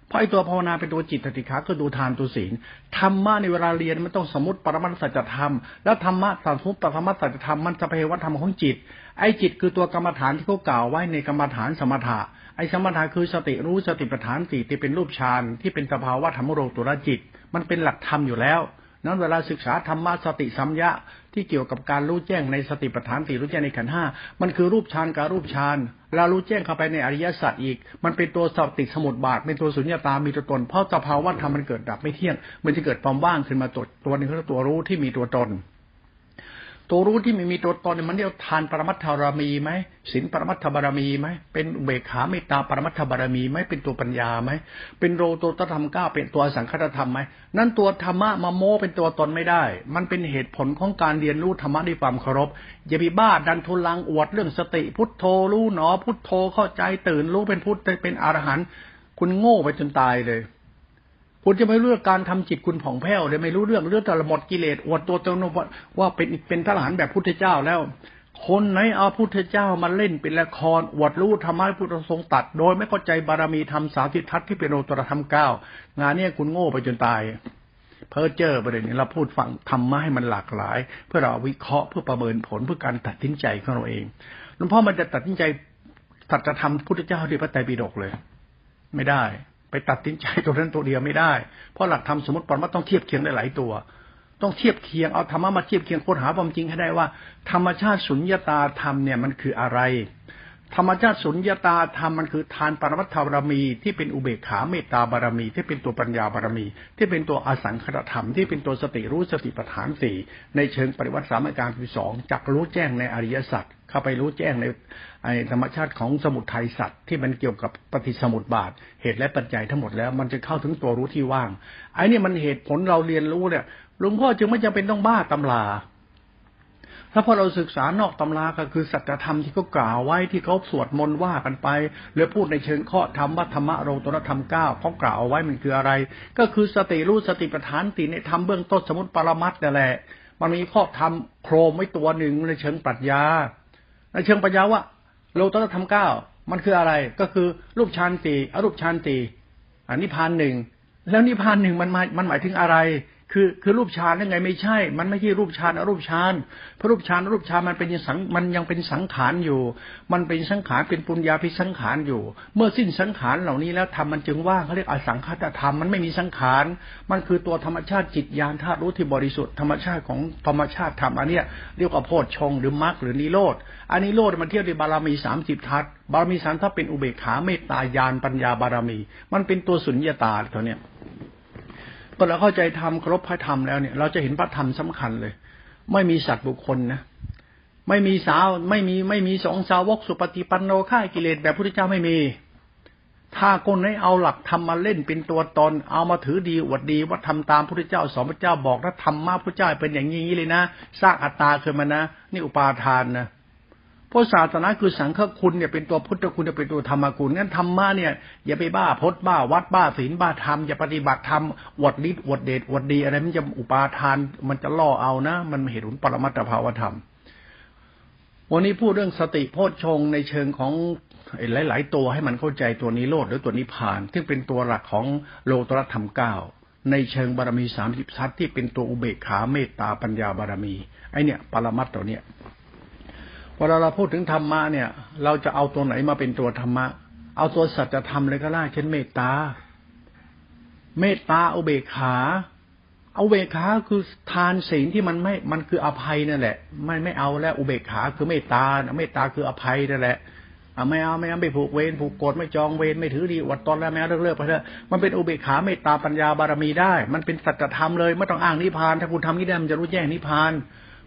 เพราะไอตัวภาวนาเป็นตัวจิตติขาคือดูทานตัวศีลธรรมะในเวลาเรียนมันต้องสมมติปรมัตสัจธรรม แล้วธรรมะสมมติปรมัตสัจธรรมมันจะเปวัธรรมของจิต ไอจิตคือตัวกรรมฐานที่เขากล่าวไว้ในกรรมฐานสมถะไอสมถะคือสติรู้สติปัฏฐานสี่ที่เป็นรูปฌานที่เป็นสภาวะธรรมโรตุรจิต มันเป็นหลักธรรมอยู่แล้ว นั้นเวลาศึกษาธรรมะสติสัมยะที่เกี่ยวกับการรู้แจ้งในสติปัฏฐานสี่รู้แจ้งในขันห้ามันคือรูปฌานกับรูปฌานเรารู้แจ้งเข้าไปในอริยสัจอีก มันเป็นตัวสติสมุดบาทเป็นตัวสุญญตามีตัวตน เพราะสภาวะธรรมมันเกิดดับไม่เที่ยง มันจะเกิดความว่างขึ้นมาตัวตัวนึงคือตัวรู้ที่มีตัวตน ตัวรู้ที่ไม่มีตัวตนมันเรียกทานปรมัตถบารมีไหมศีลปรมัตถบารมีไหมเป็นเบกขาเมตตาปรมัตถบารมีไหมเป็นตัวปัญญาไหมเป็นโรโตตธรรมก้าเป็นตัวสังคตธรรมไหมนั่นตัวธรรมะมาโมเป็นตัวตนไม่ได้ มันเป็นเหตุผลของการเรียนรู้ธรรมะด้วยความเคารพอย่าไปบ้าดันทุลังอวดเรื่องสติ พุทโธรู้หนอ พุทโธเข้าใจตื่นรู้เป็นพุทธเป็นอรหันต์คุณโง่ไปจนตายเลย คุณจะไม่รู้เรื่องการทำจิตคุณผ่องแผ้วเลยไม่รู้เรื่องเรื่องแต่ละหมดกิเลสอวดตัวตนว่าเป็นเป็นทหารแบบพุทธเจ้าแล้ว คนไหนเอาพุทธเจ้ามาเล่นเป็นละครอวดรู้ธรรมะพุทธทรงตัด โดยไม่เข้าใจบารมีธรรมสาธิทัศน์ที่เป็นโอตรธรรมเก้างานนี้คุณโง่ไปจนตายเพ้อเจ้อประเด็นนี้เราพูดฟังธรรมะให้มันหลากหลาย เพื่อเราวิเคราะห์เพื่อประเมินผลเพื่อการตัดสินใจของเราเองหลวงพ่อมันจะตัดสินใจตัดจะทำพุทธเจ้าด้วยพระไตรปิฎกเลย ไม่ได้ ไปตัดสินใจตัวนั้นตัวเดียวไม่ได้ เพราะหลักธรรมสมมติปรมัตต้องเทียบเคียงได้หลายตัว ต้องเทียบเคียงเอาธรรมะมาเทียบเคียงค้นหาความจริงให้ได้ว่า ธรรมชาติสุญญตาธรรมเนี่ยมันคืออะไร ธรรมชาติสุญญาตาธรรมมันคือทานปรมัตถบารมี ที่เป็นอุเบกขาเมตตาบารมี ที่เป็นตัวปัญญาบารมี ที่เป็นตัวอสังขตธรรมที่เป็นตัวสติรู้สติปัฏฐานสี่ในเชิงปริวัติสามการที่สองจักรู้แจ้งในอริยสัจเข้าไปรู้แจ้งในธรรมชาติของสมุทัยสัตว์ที่มันเกี่ยวกับปฏิสมุติบาท เหตุและปัจจัยทั้งหมดแล้วมันจะเข้าถึงตัวรู้ที่ว่างไอ้นี่มันเหตุผลเราเรียนรู้เนี่ยหลวงพ่อจึงไม่จำเป็นต้องบ้าตำรา ถ้าพอเราศึกษานอกตำราก็คือสัจธรรมที่เขากล่าวไว้ที่เขาสวดมนต์ว่ากันไปหรือพูดในเชิงข้อธรรมว่าธรรมะโรตรธรรมเก้าเขากล่าวเอาไว้มันคืออะไร ก็คือสติรู้สติปัฏฐานตีในธรรมเบื้องต้นสมุติปรมัตนั่นแหละ มันมีข้อธรรมโครมไว้ตัวหนึ่งในเชิงปรัชญา ในเชิงปัญญาว่าโลตระธรรมเก้ามันคืออะไรก็คือรูปฌานสี่อรูปฌานสี่อนิพานหนึ่งแล้วนิพานหนึ่งมันมันหมายถึงอะไร คือคือรูปฌานยังไงไม่ใช่ มันไม่ใช่รูปฌานอรูปฌานพระรูปฌานรูปฌานมันเป็นสังมันยังเป็นสังขารอยู่ มันเป็นสังขารเป็นปุญญาพิสังขารอยู่ เมื่อสิ้นสังขารเหล่านี้แล้วทำมันจึงว่างเขาเรียกอสังขตธรรมมันไม่มีสังขาร มันคือตัวธรรมชาติจิตญาณธาตุรู้ที่บริสุทธิ์ธรรมชาติของธรรมชาติธรรมอันเนี้ยเรียกว่าโพชฌงหรือมรรคหรือนิโรธอันนิโรธมันเทียบด้วยบารมีสามสิบทัศบารมีสามทัศเป็นอุเบกขาเมตตาญาณปัญญาบารมี มันเป็นตัวสุญญตาตัวเนี้ย พอเราเข้าใจธรรมครบพระธรรมแล้วเนี่ย เราจะเห็นพระธรรมสำคัญเลย ไม่มีสัตว์บุคคลนะไม่มีสาวไม่มีไม่มีสองสาวกสุปฏิปันโนฆ่ากิเลสแบบพุทธเจ้าไม่มี ถ้าคนให้เอาหลักธรรมมาเล่นเป็นตัวตน เอามาถือดีอวดดีว่าทำตามพุทธเจ้าสอนพระเจ้าบอกถ้าทำมาพุทธเจ้าเป็นอย่างนี้เลยนะ สร้างอัตตาขึ้นมานะ นี่อุปาทานนะ พราะศาสนาคือสังฆคุณเนี่ยเป็นตัวพุทธคุณเป็นตัวธรรมคุณงั้นธรรมะเนี่ยอย่าไปบ้าพจน์บ้าวัดบ้าศีลบ้าธรรมอย่าปฏิบัติธรรมอวดฤทธิ์อวดเดชอวดดีอะไรมันจะอุปาทาน มันจะล่อเอานะ มันเหตุผลปรมัตถภาวธรรม วันนี้พูดเรื่องสติโพชฌงในเชิงของหลาย ๆ ตัวให้มันเข้าใจตัวนี้โลดหรือตัวนิพพาน ซึ่งเป็นตัวหลักของโลตรธรรมเก้าในเชิงบารมีสามสิบทัศที่เป็นตัวอุเบกขาเมตตาปัญญาบารมีไอเนี่ยปรมัตตัวเนี้ย เวลาเราพูดถึงธรรมะเนี่ย เราจะเอาตัวไหนมาเป็นตัวธรรมะ เอาตัวสัจธรรมเลยก็ได้เช่นเมตตา เมตตาอุเบกขาเอาเบกขาคือทานศีลที่มันไม่ มันคืออภัยนั่นแหละ ไม่ไม่เอาแล้วอุเบกขาคือเมตตาเมตตาคืออภัยนั่นแหละไม่เอาไม่เอาไม่ผูกเวรผูกกฎไม่จองเวรไม่ถือดีอดตอนแล้วแม้เลิกเลิกไปเถอะมันเป็นอุเบกขาเมตตาปัญญาบารมีได้ มันเป็นสัจธรรมเลยไม่ต้องอ้างนิพพาน ถ้าคุณทำนี้ได้มันจะรู้แจ้งนิพพาน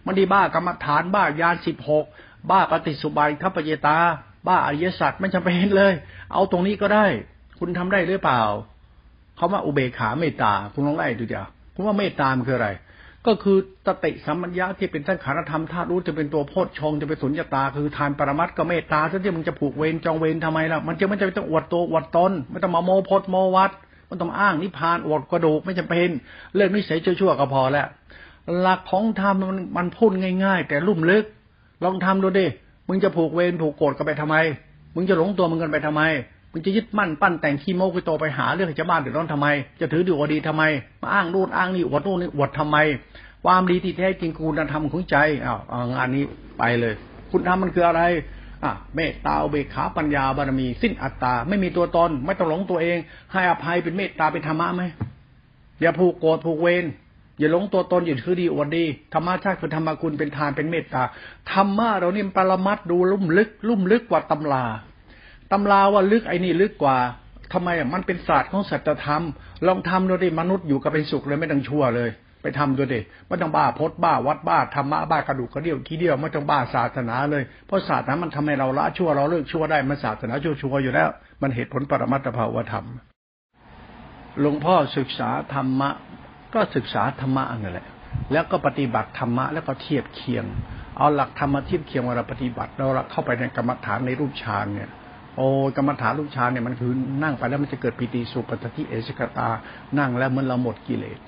มันดีบ้ากรรมฐานบ้ายานสิบหก บ้าปฏิสุบายทัพเยตา บ้าอริยสัจไม่จำเป็นเลย เอาตรงนี้ก็ได้ คุณทำได้หรือเปล่าเขาว่าอุเบกขาเมตตา คุณลองไล่ดูจ้ะคุณว่าเมตตามคืออะไร ก็คือตติสัมมัญญาที่เป็นทั้งขานธรรมธาตุรู้จะเป็นตัวโพชฌงจะเป็นสุญญตา คือทานปรมัตก็เมตตาถ้าที่มึงจะผูกเวรจองเวรทำไมล่ะมันจะไม่จำเป็นต้องอวดตัวอวดตนไม่ต้องมาโมพดโมวัดมันต้องอ้างนิพพานอวดกระดูกไม่จำเป็นเรื่องนิสัยชั่วๆก็พอแล้วหลักของธรรมมันมันพูดง่าย ๆ แต่ลุ่มลึก ลองทำดูดิ มึงจะผูกเวรผูกโกรธกันไปทำไม มึงจะหลงตัวมึงกันไปทำไม มึงจะยึดมั่นปั้นแต่งขี้โม้กุโตไปหาเรื่องให้ชาวบ้านเดือดร้อนทำไม จะถือดีอวดดีทำไม มาอ้างนู่นอ้างนี่อวดนู่นนี่อวดทำไม ความดีที่แท้จริงคุณธรรมของใจอ้าวงานนี้ไปเลย คุณทำมันคืออะไรอะเมตตาเบกขาปัญญาบารมี สิ้นอัตตา ไม่มีตัวตน ไม่ต้องหลงตัวเอง ให้อภัยเป็นเมตตาเป็นธรรมะไหมอย่าผูกโกรธผูกเวร อย่าหลงตัวตนอย่าถือดีอวดดีธรรมชาติคือธรรมคุณเป็นทานเป็นเมตตาธรรมะเราเนี่ยปรมัดดูลุ่มลึก ลุ่มลึกกว่าตำราตำราว่าลึกไอ้นี่ลึกกว่าทำไมอะมันเป็นศาสตร์ของสัจธรรม ลองทำดูดิมนุษย์อยู่กับเป็นสุขเลยไม่ต้องชั่วเลย ไปทำดูดิไม่ต้องบ้าพดบ้าวัดบ้าธรรมะบ้ากระดูกกระเดี่ยวขี้เดียวไม่ต้องบ้าศาสนาเลยเพราะศาสนามันทำให้เราละชั่วเราเลิกชั่วได้มันศาสนาชั่วชั่วอยู่แล้ว มันเหตุผลปรมัตถภาวธรรมหลวงพ่อศึกษาธรรมะ ก็ศึกษาธรรมะนั่นแหละ แล้วก็ปฏิบัติธรรมะแล้วก็เทียบเคียง เอาหลักธรรมะเทียบเคียงเวลาปฏิบัติเราเข้าไปในกรรมฐานในรูปฌานเนี่ยโอ้กรรมฐานลูกชานเนี่ยมันคือนั่งไปแล้วมันจะเกิดปิติสุปัติเอสกตา นั่งแล้วเหมือนเราหมดกิเลส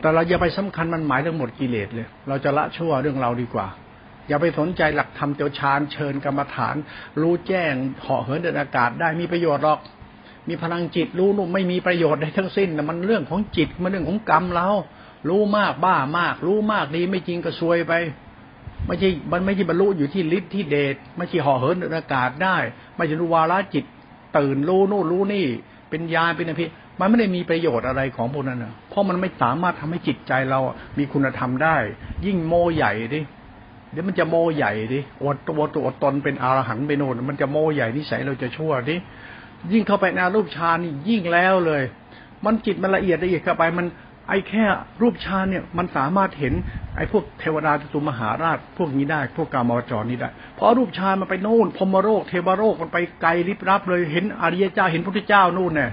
แต่เราอย่าไปสำคัญมันหมายเรื่องหมดกิเลสเลย เราจะละชั่วเรื่องเราดีกว่า อย่าไปสนใจหลักธรรมเตียวฌานเชิญกรรมฐาน รู้แจ้งเหาะเหินเดินอากาศได้มีประโยชน์หรอก มีพลังจิตรู้นุ่มไม่มีประโยชน์ใดทั้งสิ้นแต่มันเรื่องของจิตมันเรื่องของกรรมเรา รู้มากบ้ามาก รู้มากดีไม่จริงก็ซวยไปไม่ใช่มันไม่ใช่บรรลุอยู่ที่ฤทธิ์ที่เดชไม่ใช่ห่อเหินอากาศได้ ไม่ใช่รู้วาระจิตตื่นรู้นู่นรู้นี่ เป็นญาเป็นอภิมันไม่ได้มีประโยชน์อะไรของพวกนั้นนะเพราะมันไม่สามารถทำให้จิตใจเรามีคุณธรรมได้ ยิ่งโมใหญ่ดิเดี๋ยวมันจะโมใหญ่ดิอดตัวตัวตนเป็นอรหันต์ไปโน่นมันจะโมใหญ่นิสัยเราจะชั่วดิ ยิ่งเข้าไปในรูปฌานนี่ยิ่งแล้วเลย มันจิตมันละเอียดละเอียดเข้าไปมันไอ้แค่รูปฌานเนี่ยมันสามารถเห็นไอ้พวกเทวดาตุมหาราช พวกนี้ได้ พวกกามวจรนี้ได้ เพราะรูปฌานมันไปโน่นพมโรค เทวโรคมันไปไกลลิบรับเลยเห็นอริยเจ้าเห็นพุทธเจ้านู่นเนี่ย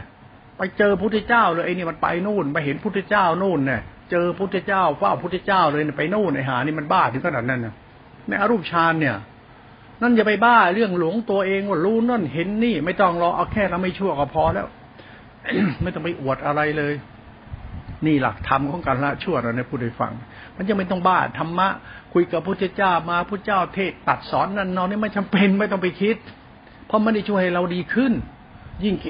ไปเจอพุทธเจ้าเลยไอ้นี่มันไปนู่นไปเห็นพุทธเจ้านู่นเนี่ยเจอพุทธเจ้าเฝ้าพุทธเจ้าเลยไปโน่นไอ้หานี่มันบ้าถึงขนาดนั้นนะในอรูปฌานเนี่ย นั่นอย่าไปบ้าเรื่องหลงตัวเองว่ารู้นั่นเห็นนี่ ไม่ต้องรอเอาแค่เราไม่ชั่วก็พอแล้ว ไม่ต้องไปอวดอะไรเลย นี่หลักธรรมของการละชั่วเราในผู้ใดฟัง มันจะไม่ต้องบ้าธรรมะ คุยกับพระเจ้ามาพระเจ้าเทศตัดสอนนั่นนอนนี่ไม่จำเป็นไม่ต้องไปคิด เพราะมันได้ช่วยให้เราดีขึ้น ยิ่งคิ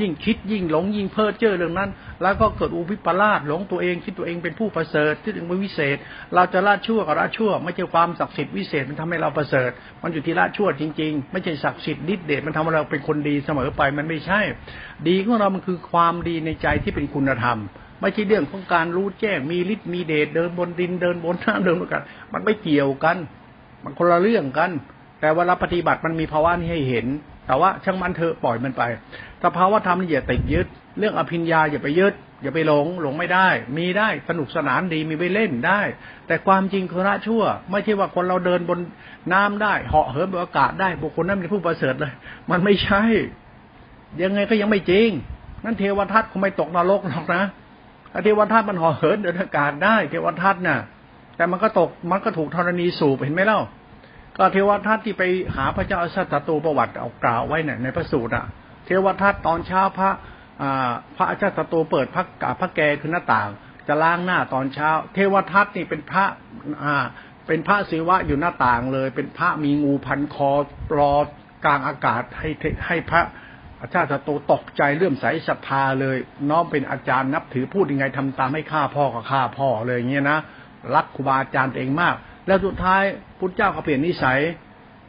ยิ่งคิดยิ่งหลงยิ่งเพ้อเจ้อเรื่องนั้น แล้วก็เกิดอุปิปลาสหลงตัวเองคิดตัวเองเป็นผู้ประเสริฐที่ถึงเป็นวิเศษ เราจะละชั่วกับละชั่ว ไม่ใช่ความศักดิ์สิทธิ์วิเศษมันทำให้เราประเสริฐ มันอยู่ที่ละชั่วจริง ๆ ไม่ใช่ศักดิ์สิทธิ์ดิเดชมันทำให้เราเป็นคนดีเสมอไปมันไม่ใช่ ดีของเรามันคือความดีในใจที่เป็นคุณธรรมไม่ใช่เรื่องของการรู้แจ้งมีฤทธิ์มีเดชเดินบนดินเดินบนน้ำเดินบนกันมันไม่เกี่ยวกัน มันคนละเรื่องกัน แต่เวลาปฏิบัติมันมีภาวะนี้ให้เห็น แต่ว่าช่างมันเถอะปล่อยมันไปสภาวะธรรมนี่อย่าติดยึด เรื่องอภิญญาอย่าไปยึด อย่าไปหลงหลงไม่ได้ มีได้สนุกสนานดีมีไปเล่นได้ แต่ความจริงคือละชั่ว ไม่ใช่ว่าคนเราเดินบนน้ำได้เหาะเหินบนอากาศได้บุคคลนั้นเป็นผู้ประเสริฐเลย มันไม่ใช่ ยังไงก็ยังไม่จริง นั่นเทวทัตคงไม่ตกนรกหรอกนะเทวทัตมันห่อเหินเดินอากาศได้ เทวทัตน่ะ แต่มันก็ตกมันก็ถูกธรณีสูบเห็นไหมเล่าก็เทวทัตที่ไปหาพระเจ้าอสัตตตูประวัติเอากล่าวไว้เนี่ยในพระสูตรอะ เทวทัตตอนเช้าพระพระอาจารย์ตตูเปิดพระกาพระแกคือหน้าต่าง จะล้างหน้าตอนเช้า เทวทัตนี่เป็นพระอ่าเป็นพระศิวะอยู่หน้าต่างเลย เป็นพระมีงูพันคอรอกลางอากาศให้ให้พระอาจารย์ศัตตกใจเลื่อมใสศรัทธาเลย น้องเป็นอาจารย์นับถือพูดยังไงทำตามให้ฆ่าพ่อก็ฆ่าพ่อเลยอย่างเงี้ยนะรักครูบาอาจารย์ตัวเองมาก แล้วสุดท้ายพุทธเจ้าก็เปลี่ยนนิสัย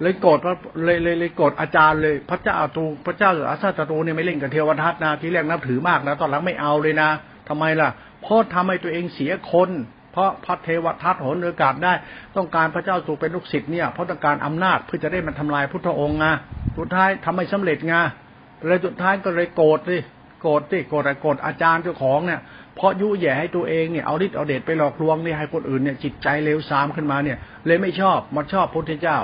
เลยโกรธเลยเลยเลยโกรธอาจารย์เลย พระเจ้าตูพระเจ้าอาซาตตูเนี่ยไม่เล่นกับเทวทัตนะที่แรกนับถือมากนะตอนหลังไม่เอาเลยนะทำไมล่ะเพราะทำให้ตัวเองเสียคน เพราะพระเทวทัตโหนโอกาสได้ ต้องการพระเจ้าสุเป็นลูกศิษย์เนี่ยเพราะต้องการอำนาจเพื่อจะได้มาทำลายพุทธองค์ไงสุดท้ายทำไม่สำเร็จไงเลยสุดท้ายก็เลยโกรธสิโกรธสิโกรธอะไรโกรธอาจารย์เจ้าของเนี่ยเพราะยุแย่ให้ตัวเองเนี่ยเอาฤทธิ์เอาเดชไปหลอกลวงเนี่ยให้คนอื่นเนี่ยจิตใจเลวทรามขึ้นมาเนี่ย เลยไม่ชอบมาชอบพุทธเจ้า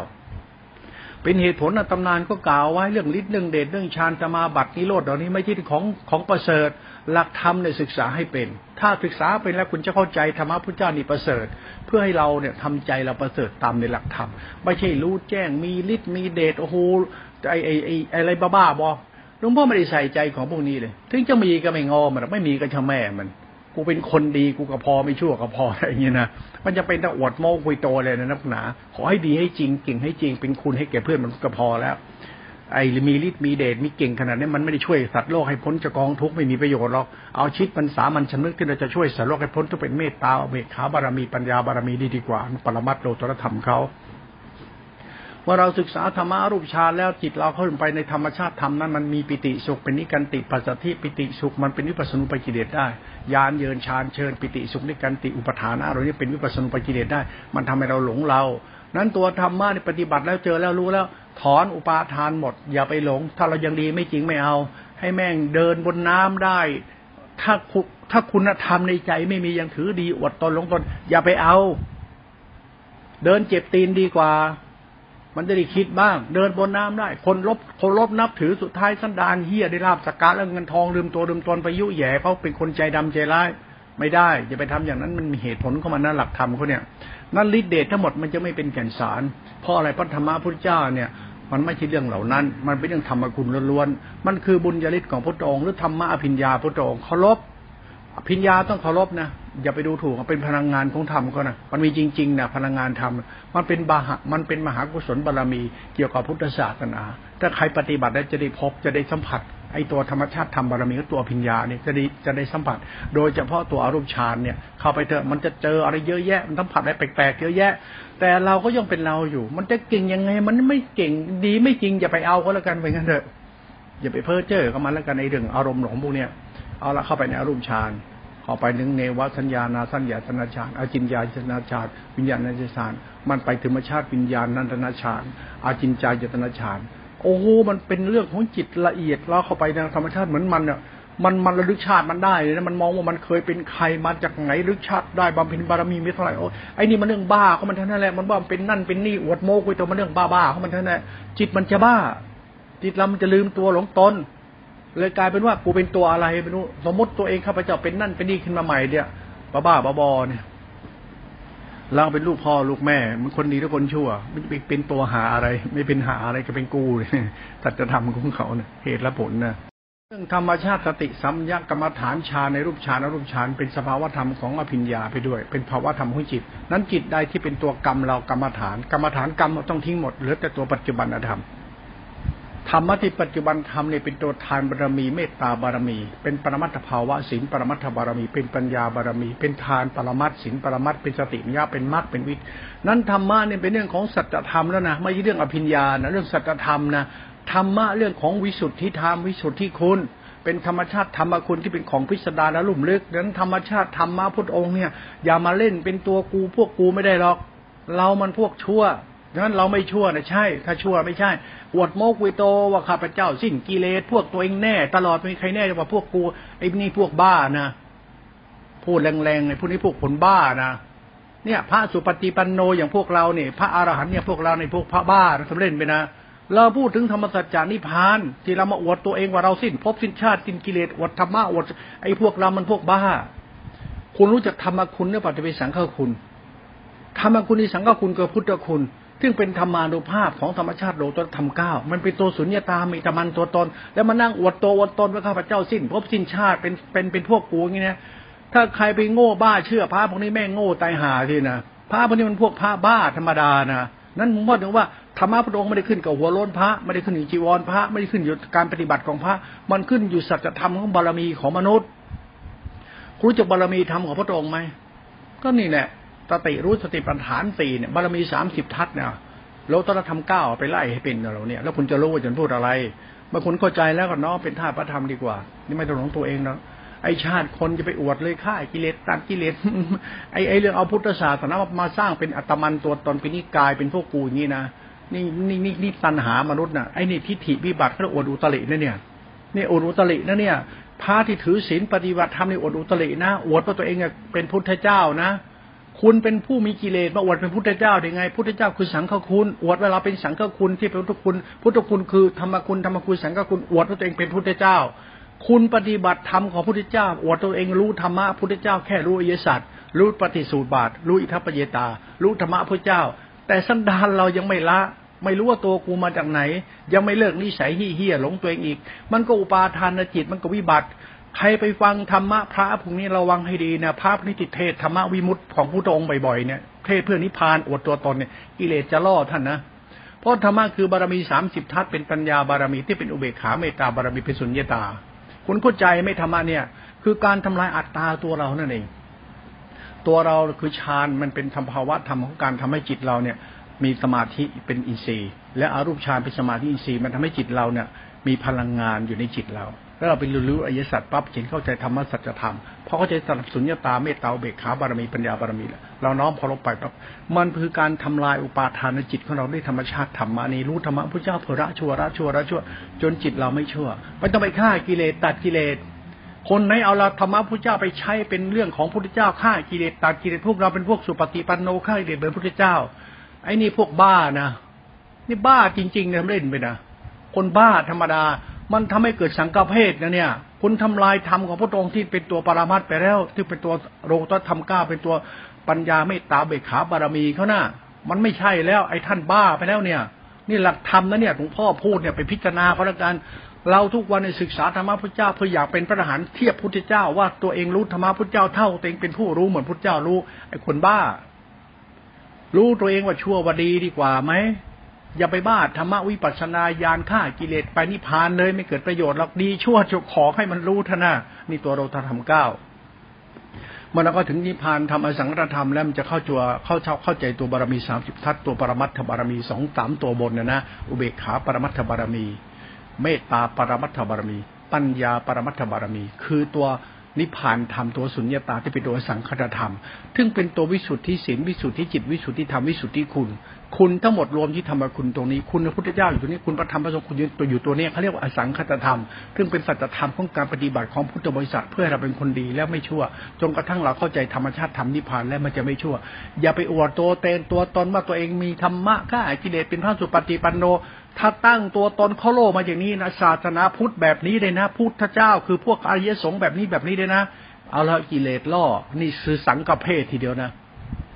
เป็นเหตุผลนะตำนานก็กล่าวไว้เรื่องฤทธิ์เรื่องเดชเรื่องฌานสมาบัตินิโรธเหล่านี้ไม่ใช่ของของประเสริฐ หลักธรรมเนี่ยศึกษาให้เป็น ถ้าศึกษาเป็นแล้วคุณจะเข้าใจธรรมะพุทธเจ้านี่ประเสริฐ เพื่อให้เราเนี่ยทำใจเราประเสริฐตามในหลักธรรม ไม่ใช่รู้แจ้งมีฤทธิ์มีเดชโอ้โหไอไอไออะไรบ้าๆบอหลวงพ่อไม่ได้ใส่ใจของพวกนี้เลย ถึงจะมีก็ไม่งอมันไม่มีก็ช่างแม่มัน กูเป็นคนดีกูก็พอไม่ชั่วก็พออะไรอย่างเงี้ยนะมันจะเป็นต่อวดโม้คุยโตเลยนะนักหนา ขอให้ดีให้จริงเก่งให้จริง เป็นคุณให้แก่เพื่อนมันก็พอแล้ว ไอ้มีฤทธิ์มีเดชมีเก่งขนาดนี้มันไม่ได้ช่วยสัตว์โลกให้พ้นจากกองทุกข์ไม่มีประโยชน์หรอกเอาชิดมันสามันชนึกที่เราจะช่วยสัตว์โลกให้พ้นทุกเป็นเมตตาเมตขาบารมีปัญญาบารมีดีดีกว่า ปรมัตโลตรธรรมเขา เมื่อเราศึกษาธรรมะรูปฌานแล้วจิตเราเข้าไปในธรรมชาติธรรมนั้นมันมีปิติสุขเป็นนิกันติปัสสธิปิติสุขมันเป็นวิปัสสนุปกิเลสได้ยานเยินฌานเชิญปิติสุขนิกันติอุปทานะเรานี้เป็นวิปัสสนุปกิเลสได้ มันทำให้เราหลงเรา นั้นตัวธรรมะในปฏิบัติแล้วเจอแล้วรู้แล้ว ถอนอุปาทานหมด อย่าไปหลง ถ้าเรายังดีไม่จริงไม่เอา ให้แม่งเดินบนน้ำได้ ถ้าถ้าคุณธรรมในใจไม่มียังถือดีอวดตนหลงตนอย่าไปเอา เดินเจ็บตีนดีกว่า มันจะได้คิดบ้าง เดินบนน้ำได้ คนลบคนลบนับถือสุดท้ายสันดานเฮียได้ลาบสกกาแล้วเงินทองลืมตัวลืมตนไปยุแย่เขาเป็นคนใจดำใจร้ายไม่ได้จะไปทำอย่างนั้นมันมีเหตุผลเข้ามานั่นหลักธรรมเขาเนี่ยนั่นฤทธิเดชทั้งหมดมันจะไม่เป็นแก่นสาร เพราะอะไรพระธรรมพุทธเจ้าเนี่ย มันไม่ใช่เรื่องเหล่านั้น มันเป็นเรื่องธรรมคุณล้วนๆมันคือบุญญาฤทธิ์ของพระองค์หรือธรรมะอภิญญาพระองค์เคารพพิญญาต้องเคารพนะ อย่าไปดูถูกเป็นพลังงานของธรรมก็นะมันมีจริงๆนะพลังงานธรรมมันเป็นบาหะมันเป็นมหากุศลบารรมีเกี่ยวกับพุทธศาสนา ถ้าใครปฏิบัติได้จะได้พบจะได้สัมผัสไอตัวธรรมชาติธรรมบารมีก็ตัวพิญญาเนี่ยจะได้จะได้สัมผัส โดยเฉพาะตัวอารมณ์ฌานเนี่ย เข้าไปเถอะมันจะเจออะไรเยอะแยะมันสัมผัสอะไรแปลกๆเยอะแยะ แต่เราก็ยังเป็นเราอยู่ มันจะเก่งยังไง มันไม่เก่งดีไม่จริงอย่าไปเอาก็แล้วกันไปงั้นเถอะอย่าไปเพ้อเจ้อกับมันแล้วกันในเรื่องอารมณ์หลงพวกเนี้ยเอาละเข้าไปในอารมณ์ฌาน เข้าไปถึงเนวสัญญานาสัญญาตนาฌานอาจินญาจนาฌานวิญญาณนัฌานมันไปถึงมชาติวิญญาณนันตนาฌานอาจินจายตนาฌานโอ้โหมันเป็นเรื่องของจิตละเอียดแล้วเข้าไปในธรรมชาติเหมือนมันเนี่ยมันมันระลึกชาติมันได้เลยนะมันมองว่ามันเคยเป็นใครมาจากไหนลึกชาติได้บำเพ็ญบารมีไม่เท่าไหร่โอ้ไอ้นี่มันเรื่องบ้าเขามันเท่านั้นแหละมันบ้าเป็นนั่นเป็นนี่อวดโม้คุยตัวมันเรื่องบ้าบ้าเขามันเท่านั้นจิตมันจะบ้า จิตเรามันจะลืมตัวหลงตน เลยกลายเป็นว่ากูเป็นตัวอะไรไม่รู้สมมติตัวเองข้าพเจ้าเป็นนั่นเป็นนี่ขึ้นมาใหม่เนี่ยบ้าบ้าบอเนี่ยเราเป็นลูกพ่อลูกแม่ มันคนดีทุกคนชั่ว ไม่เป็นตัวหาอะไร ไม่เป็นหาอะไรก็เป็นกูเลยตัดจะทำของเขาเนี่ยเหตุและผลนะเรื่องธรรมชาติสติสัมยกรรมฐานฌาในรูปฌานรูปฌานเป็นสภาวธรรมของอภิญญาไปด้วย เป็นภาวธรรมของจิต นั้นจิตใดที่เป็นตัวกรรมเรากรรมฐาน กรรมฐานกรรมต้องทิ้งหมดเหลือแต่ตัวปัจจุบันธรรม ธรรมะที่ปัจจุบันทำเนี่ยเป็นตัวทานบารมีเมตตาบารมี เป็นปรมัตถภาวะศีลปรมัตถบารมี เป็นปัญญาบารมี เป็นทานปรมัตศีลปรมัตเป็นสติญญาเป็นมรรคเป็นวิทย์นั้นธรรมะเนี่ยเป็นเรื่องของสัจธรรมแล้วนะไม่ใช่เรื่องอภิญญานะเรื่องสัจธรรมนะธรรมะเรื่องของวิสุทธิธรรมวิสุทธิคุณเป็นธรรมชาติธรรมคุณที่เป็นของพิสดารและลุ่มลึกนั้นธรรมชาติธรรมะพุทธองค์เนี่ยอย่ามาเล่นเป็นตัวกูพวกกูไม่ได้หรอก เรามันพวกชั่ว ดังนั้นเราไม่ชั่วนะใช่ ถ้าชั่วไม่ใช่อวดโมกวิโตว่าข้าพเจ้าสิ้นกิเลสพวกตัวเองแน่ ตลอดไม่มีใครแน่ว่าพวกกูไอ้นี่พวกบ้านะพูดแรงๆไอ้พวกนี้พวกผลบ้านะเนี่ย พระสุปฏิปันโนอย่างพวกเราเนี่ย พระอรหันต์เนี่ยพวกเราในพวกพระบ้าทำเล่นไปนะเราพูดถึงธรรมสัจจานิพาน ที่เรามาอวดตัวเองว่าเราสิ้นภพสิ้นชาติสิ้นกิเลสอวดธรรมะอวดไอ้พวกเรามันพวกบ้า คุณรู้จักธรรมคุณหรือเปล่าจะเป็นสังฆคุณธรรมคุณในสังฆคุณกับพุทธคุณ ซึ่งเป็นธรรมานุภาพของธรรมชาติโลตธรรมเก้ามันเป็นตัวสุญญตามีตมันตัวตน แล้วมานั่งอวดตัวอวดตนว่าข้าพเจ้าสิ้นพบสิ้นชาติเป็นเป็นเป็นพวกกูอย่างนี้นะถ้าใครไปโง่บ้าเชื่อพระพวกนี้แม่งโง่ตายหาทีนะพระพวกนี้มันพวกพระบ้าธรรมดานะนั้นผมว่าถึงว่าธรรมะพระองค์ไม่ได้ขึ้นกับหัวโล้นพระไม่ได้ขึ้นอยู่จีวรพระไม่ได้ขึ้นอยู่การปฏิบัติของพระ มันขึ้นอยู่สัจธรรมของบารมีของมนุษย์รู้จักบารมีธรรมของพระองค์ไหมก็นี่แหละ สติรู้สติปัญฐานสี่เนี่ยบารมีสามสิบทัศเนี่ยเราต้องทำก้าไปไล่ให้เป็นเราเนี่ย แล้วคุณจะรู้ว่าจะพูดอะไรเมื่อคุณเข้าใจแล้วก็น้องเป็นท่าพระธรรมดีกว่า นี่ไม่ต้องหลงตัวเองเนาะไอชาติคนจะไปอวดเลยฆ่ากิเลสตัดกิเลสไอไอเรื่องเอาพุทธศาสนามาสร้างเป็นอัตมันตัวตนเป็นนิกายเป็นพวกกูอย่างนี้นะนี่นี่นี่นี่ตัณหามนุษย์น่ะไอนี่ทิฏฐิวิบัติเขาอวดอุตรินะเนี่ยนี่อวดอุตรินะเนี่ยพระที่ถือศีลปฏิบัติธรรมในอวดอุตรินะอวดว่าตัวเองเป็นพุทธเจ้านะ คุณเป็นผู้มีกิเลสมาอวดเป็นพุทธเจ้าได้ไง พุทธเจ้าคือสังฆคุณอวดว่าเราเป็นสังฆคุณที่เป็นพุทธคุณ พุทธคุณคือธรรมคุณธรรมคุณสังฆคุณอวดว่าตัวเองเป็นพุทธเจ้า คุณปฏิบัติธรรมของพุทธเจ้าอวดตัวเองรู้ธรรมะพุทธเจ้าแค่รู้อริยสัจรู้ปฏิสูตรบาท รู้อิทัปปเยตา รู้ธรรมะพุทธเจ้า แต่สันดานเรายังไม่ละ ไม่รู้ว่าตัวกูมาจากไหน ยังไม่เลิกนิสัยเฮี้ยหลงตัวเองอีก มันก็อุปาทานจิตมันก็วิบัติ ใครไปฟังธรรมะพระพวกนี้ระวังให้ดีนะพระนิติเทศธรรมะวิมุตติของพระองค์บ่อยๆเนี่ยเทศเพื่อนิพพานอวดตัวตนเนี่ยกิเลสจะล่อท่านนะเพราะธรรมะคือบารมีสามสิบทัศเป็นปัญญาบารมีที่เป็นอุเบกขาเมตตาบารมีเป็นสุญญตา คุณเข้าใจไม่ธรรมะเนี่ยคือการทำลายอัตตาตัวเรานั่นเอง ตัวเราคือฌานมันเป็นธรรมภาวะธรรมของการทำให้จิตเราเนี่ย มีสมาธิเป็นอินทรีย์ และอารูปฌานเป็นสมาธิอินทรีย์มันทำให้จิตเราเนี่ย มีพลังงานอยู่ในจิตเรา แล้วเราไปรู้อริยสัจปั๊บเห็นเข้าใจธรรมะสัจธรรมพอเข้าใจสัพสุญญตาเมตตาเบกขาบารมีปัญญาบารมีแล้วเราน้อมพอลงไปปั๊บมันคือการทำลายอุปาทานในจิตของเราด้วยธรรมชาติธรรมะนี้รู้ธรรมะพระเจ้าเผระชั่วระชั่วระชั่ว จนจิตเราไม่ชั่วไม่ต้องไปฆ่ากิเลสตัดกิเลสคนไหนเอาเราธรรมะพระเจ้าไปใช้เป็นเรื่องของพระพุทธเจ้าฆ่ากิเลสตัดกิเลสพวกเราเป็นพวกสุปฏิปันโนฆ่ากิเลสเป็นพระพุทธเจ้า ไอ้นี่พวกบ้านะนี่บ้าจริงๆนี่ยเล่นไปนะคนบ้าธรรมดา มันทำให้เกิดสังกเพศนะเนี่ย คุณทำลายธรรมของพระองค์ที่เป็นตัวปรามัดไปแล้ว ที่เป็นตัวโรตธรรมก้าเป็นตัวปัญญาไม่ตาเบกขาบารมีเขานะ่ะมันไม่ใช่แล้ว ไอ้ท่านบ้าไปแล้วเนี่ย นี่หลักธรรมนะเนี่ยหลวงพ่อพูดเนี่ยไปพิจารณาเขาแล้วกันเราทุกวันในศึกษาธรรมะพุทธเจ้าเพื่ออยากเป็นพระอรหันต์เทียบพุทธเจ้าว่าตัวเองรู้ธรรมะพุทธเจ้าเท่าตัวเองเป็นผู้รู้เหมือนพุทธเจ้ารู้ไอ้คนบ้า รู้ตัวเองว่าชั่วว่าดีดีกว่าไหม อย่าไปบ้าธรรมวิปัสสนาญาณฆ่ากิเลสไปนิพพานเลยไม่เกิดประโยชน์หรอกดีชั่วจะขอให้มันรู้ท่านะนี่ตัวเราทำเก้าเมื่อเราก็ถึงนิพพานทำอสังขตธรรมแล้วมันจะเข้าจัวเข้าเช่าเข้าใจตัวบารมีสามสิบทัศตัวปรมัตถบารมีสองสามตัวบนนะนะอุเบกขาปรมัตถบารมี เมตตาปรมัตถบารมี ปัญญาปรมัตถบารมี คือตัวนิพพานธรรมตัวสุญญตาที่เป็นตัวสังคตธรรม ซึ่งเป็นตัววิสุทธิศีลวิสุทธิจิตวิสุทธิธรรมวิสุทธิคุณ คุณทั้งหมดรวมที่ธรรมคุณตรงนี้ คุณพระพุทธเจ้าอยู่ตรงนี้ คุณพระธรรมพระสงฆ์คุณตัวอยู่ตัวนี้เขาเรียกว่าอสังคตธรรม ซึ่งเป็นสัจธรรมของการปฏิบัติของพุทธบริษัท เพื่อเราเป็นคนดีแล้วไม่ชั่ว จนกระทั่งเราเข้าใจธรรมชาติธรรมนิพพานแล้วมันจะไม่ชั่ว อย่าไปอวดตัวเตนตัวตนว่าตัวเองมีธรรมะข้ากิเลสเป็นพระสุปฏิปันโน ถ้าตั้งตัวตนเขาโลมาอย่างนี้นะศาสนาพุทธแบบนี้เลยนะ พุทธเจ้า คือพวกอริยสงฆ์แบบนี้แบบนี้เลยนะ เอาละกิเลสล่อนี่คือสังกเพศทีเดียวนะ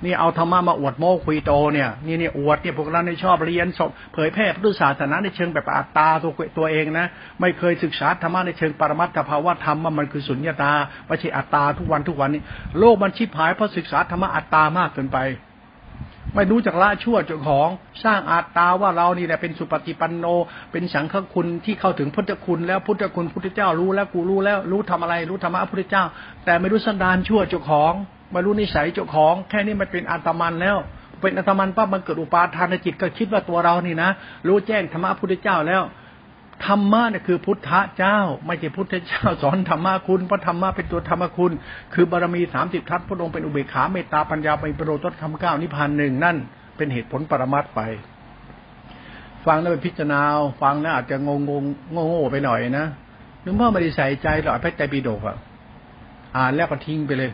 นี่เอาธรรมะมาอวดโม้คุยโตเนี่ยนี่นี่อวดเนี่ยพวกเราในชอบเรียนสเผยแพร่พุทธศาสนาในเชิงแบบอัตตาตัวตัวเองนะ ไม่เคยศึกษาธรรมะในเชิงปรมัตถภาวะธรรมว่ามันคือสุญญตาไม่ใช่อัตตาทุกวันทุกวันนี้ โลกมันชิบหายเพราะศึกษาธรรมะอัตตามากเกินไป ไม่รู้จักละชั่วเจ้าของสร้างอัตตาว่าเรานี่แหละเป็นสุปฏิปันโน เป็นสังฆคุณที่เข้าถึงพุทธคุณแล้วพุทธคุณพุทธเจ้ารู้แล้วกูรู้แล้วรู้ทำอะไรรู้ธรรมะพุทธเจ้า แต่ไม่รู้สันดานชั่วเจ้าของ มารู้นิสัยเจ้าของ แค่นี้มันเป็นอัตมันแล้ว เป็นอัตมันปั๊บมันเกิดอุปาทานในจิตก็คิดว่าตัวเรานี่นะรู้แจ้งธรรมะพุทธเจ้าแล้วธรรมะเนี่ยคือพุทธเจ้า ไม่ใช่พุทธเจ้าสอนธรรมะคุณเพราะธรรมะเป็นตัวธรรมะคุณ คือบารมีสามสิบทัศพระองค์เป็นอุเบกขาเมตตาปัญญาเป็นประโยชน์ธรรมเก้านิพพานหนึ่งนั่นเป็นเหตุผลปรมัตไป ฟังแล้วไปพิจารณาฟังแล้วอาจจะงงงงงงไปหน่อยนะหรือว่าไม่ได้ใส่ใจหรอกพระใจปีโดกอะอ่านแล้วก็ทิ้งไปเลย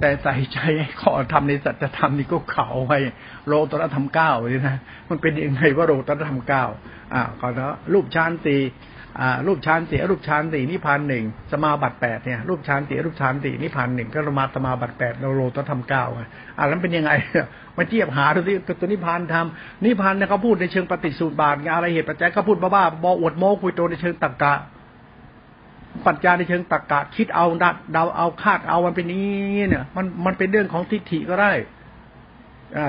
แต่ใส่ใจข้อทำในสัจธรรมนี่ก็เขาไว้โลตระธรรมเก้าเลยนะมันเป็นยังไงว่าโลตระธรรมเก้าอ่าก็เนาะรูปฌานสี่อ่ารูปฌานสี่รูปฌานสี่นิพพานหนึ่งสมาบัติแปดเนี่ยรูปฌานสี่รูปฌานสี่นิพพานหนึ่งก็มาสมาบัติแปดเราโลตระธรรมเก้าอ่าแล้วเป็นยังไงมาเทียบหาดูที่ตัวนิพพานทำนิพพานเนี่ยเขาพูดในเชิงปฏิสูตรบาทอะไรเหตุปัจจัยเขาพูดบ้าๆบออวดโม้คุยโตในเชิงตรรกะ ปัญญาในเชิงตรรกะคิดเอาดัดเดาเอาคาดเอามันเป็นนี้เนี่ย มันมันเป็นเรื่องของทิฏฐิก็ได้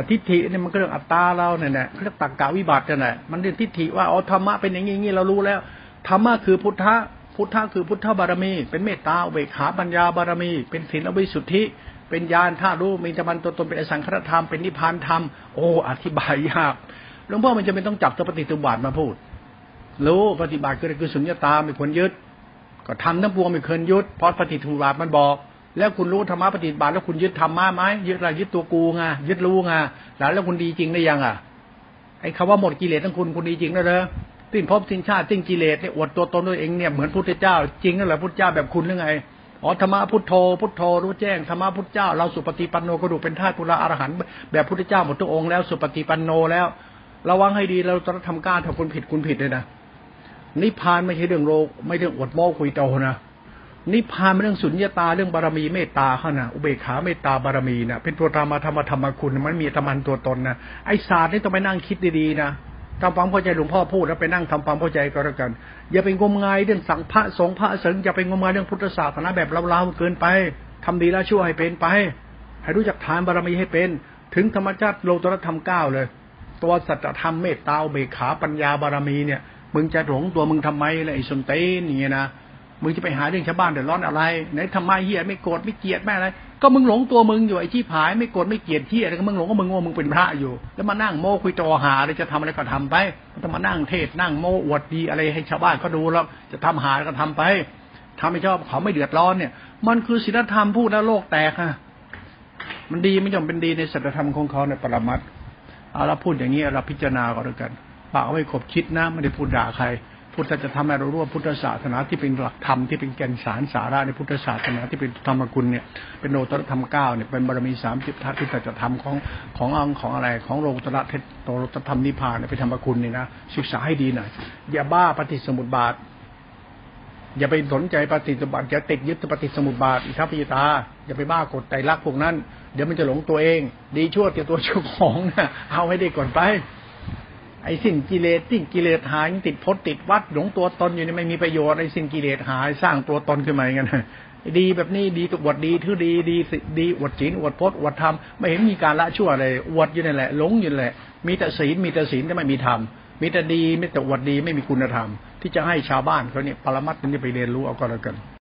ทิฏฐิเนี่ยมันก็เรื่องอัตตาเราเนี่ยแหละเรียกตรรกะวิบัติเนี่ยมันเรื่องทิฏฐิว่าอ๋อธรรมะเป็นอย่างนี้เรารู้แล้วธรรมะคือพุทธะพุทธะคือพุทธบารมี เป็นเมตตาเวขาปัญญาบารมี เป็นศีลวิสุทธิ เป็นญาณท่ารู้มีจมันตัวตนเป็นอสังขตธรรมเป็นนิพพานธรรมโอ้อธิบายยากหลวงพ่อมันจะไม่ต้องจับตัวปฏิตุบาทมาพูดรู้ปฏิบัติก็คือสุญญตาไม่ควรยึด ก็ทำทั้งปวงไม่เคยยึดเพราะปฏิทูบาทมันบอก แล้วคุณรู้ธรรมะปฏิบัติแล้วคุณยึดธรรมะไหมยึดอะไรยึดตัวกูไงยึดรู้ไงแล้วแล้วคุณดีจริงได้ยังอะไอ้คำว่าหมดกิเลสทั้งคุณคุณดีจริงแล้วเหรอสิ้นภพสิ้นชาติสิ้นกิเลสเนี่ยอวดตัวตนตัวเองเนี่ยเหมือนพุทธเจ้า จริงนั่นแหละพุทธเจ้าแบบคุณหรือไงอ๋อธรรมะพุทโธพุทโธรู้แจ้งธรรมะพุทธเจ้า เราสุปฏิปันโนกระดูกเป็นธาตุปุระอรหันต์แบบพุทธเจ้าหมดทุกองค์แล้วสุปฏิปันโนแล้ว ระวังให้ดีเราจะทำการถ้าคุณผิดคุณผิดเลยนะ นิพพานไม่ใช่เรื่องโลกไม่เรื่องอวดโม้คุยโตนะนิพพานเป็นเรื่องสุญญตาเรื่องบารมีเมตตาเขานะอุเบกขาเมตตาบารมีนะเป็นตัวธรรมธรรมธรรมคุณมันมีธรรมันตัวตนนะไอศาสตร์นี่ต้องไปนั่งคิดดีๆนะทำความเข้าใจหลวงพ่อพูดแล้วไปนั่งทำความเข้าใจก็แล้วกัน อย่าไปงมงายเรื่องสังพระสงฆ์พระสงฆ์อย่าไปงมงายเรื่องพุทธศาสนาแบบเล่าๆเกินไปทำดีแล้วชั่วให้เป็นไป ให้รู้จักทานบารมีให้เป็น ถึงธรรมชาติโลตรธรรมเก้าเลย ตัวสัจธรรมเมตตาเบกขาปัญญาบารมีเนี่ย มึงจะหลงตัวมึงทำไมเลยไอ้สนเต้นนี่นะมึงจะไปหาเรื่องชาวบ้านเดือดร้อนอะไรไหนทำไมเฮียไม่โกรธไม่เกลียดแม่อะไร ก็มึงหลงตัวมึงอยู่ไอ้ที่ผายไม่โกรธไม่เกลียดเฮียอะไรก็มึงหลงก็มึงว่ามึงเป็นพระอยู่ แล้วมานั่งโม้คุยตอหาอะไรจะทำอะไรก็ทำไปจะมานั่งเทศนั่งโม้อวดดีอะไรให้ชาวบ้านเขาดูแล้วจะทำหาก็ทำไปทำไม่ชอบเขาไม่เดือดร้อนเนี่ย มันคือศีลธรรมพูดแล้วโลกแตกฮะมันดีไม่ยอมเป็นดีในศีลธรรมของเขาในปรมัตเอาเราพูดอย่างนี้เราพิจารณาก็แล้วกัน ปากไม่ขบคิดนะไม่ได้พูดด่าใคร พุทธจะทำให้เรารู้ว่าพุทธศาสนาที่เป็นหลักธรรมที่เป็นแก่นสารสาระในพุทธศาสนาที่เป็นธรรมกุลเนี่ยเป็นโลตรธรรมเก้าเนี่ยเป็นบารมีสามสิบทัศที่จะทำของของอังของอะไรของโลตระเทศโลตรธรรมนิพพานเนี่ยเป็นธรรมกุลนี่ยนะศึกษาให้ดีหน่อยอย่าบ้าปฏิสมุติบาท อย่าไปสนใจปฏิสมุติบาทอย่าติดยึดปฏิสมุติบาทอิทัปปิตาอย่าไปบ้ากดใจรักพวกนั้น เดี๋ยวมันจะหลงตัวเอง ดีชั่วเกี่ยตัวเจ้าของนะเอาให้ได้ก่อนไป ไอ้สิ้นกิเลสสิ้นกิเลสหายติดพจน์ติดวัดหลงตัวตนอยู่นี่ไม่มีประโยชน์ไอ้สิ้นกิเลสหายสร้างตัวตนขึ้นมาอย่างนั้นดีแบบนี้ดีตัวอวดดีทื่อดีดีดีอวดศีลอวดพจน์อวดธรรมไม่เห็นมีการละชั่วเลยอวดอยู่นั่นแหละหลงอยู่นั่นแหละ มีแต่ศีลมีแต่ศีลแต่ไม่มีธรรมมีแต่ดีไม่แต่อวดดีไม่มีคุณธรรม ที่จะให้ชาวบ้านเขาเนี่ยปรมัตถ์นี่ไปเรียนรู้เอาก็แล้วกัน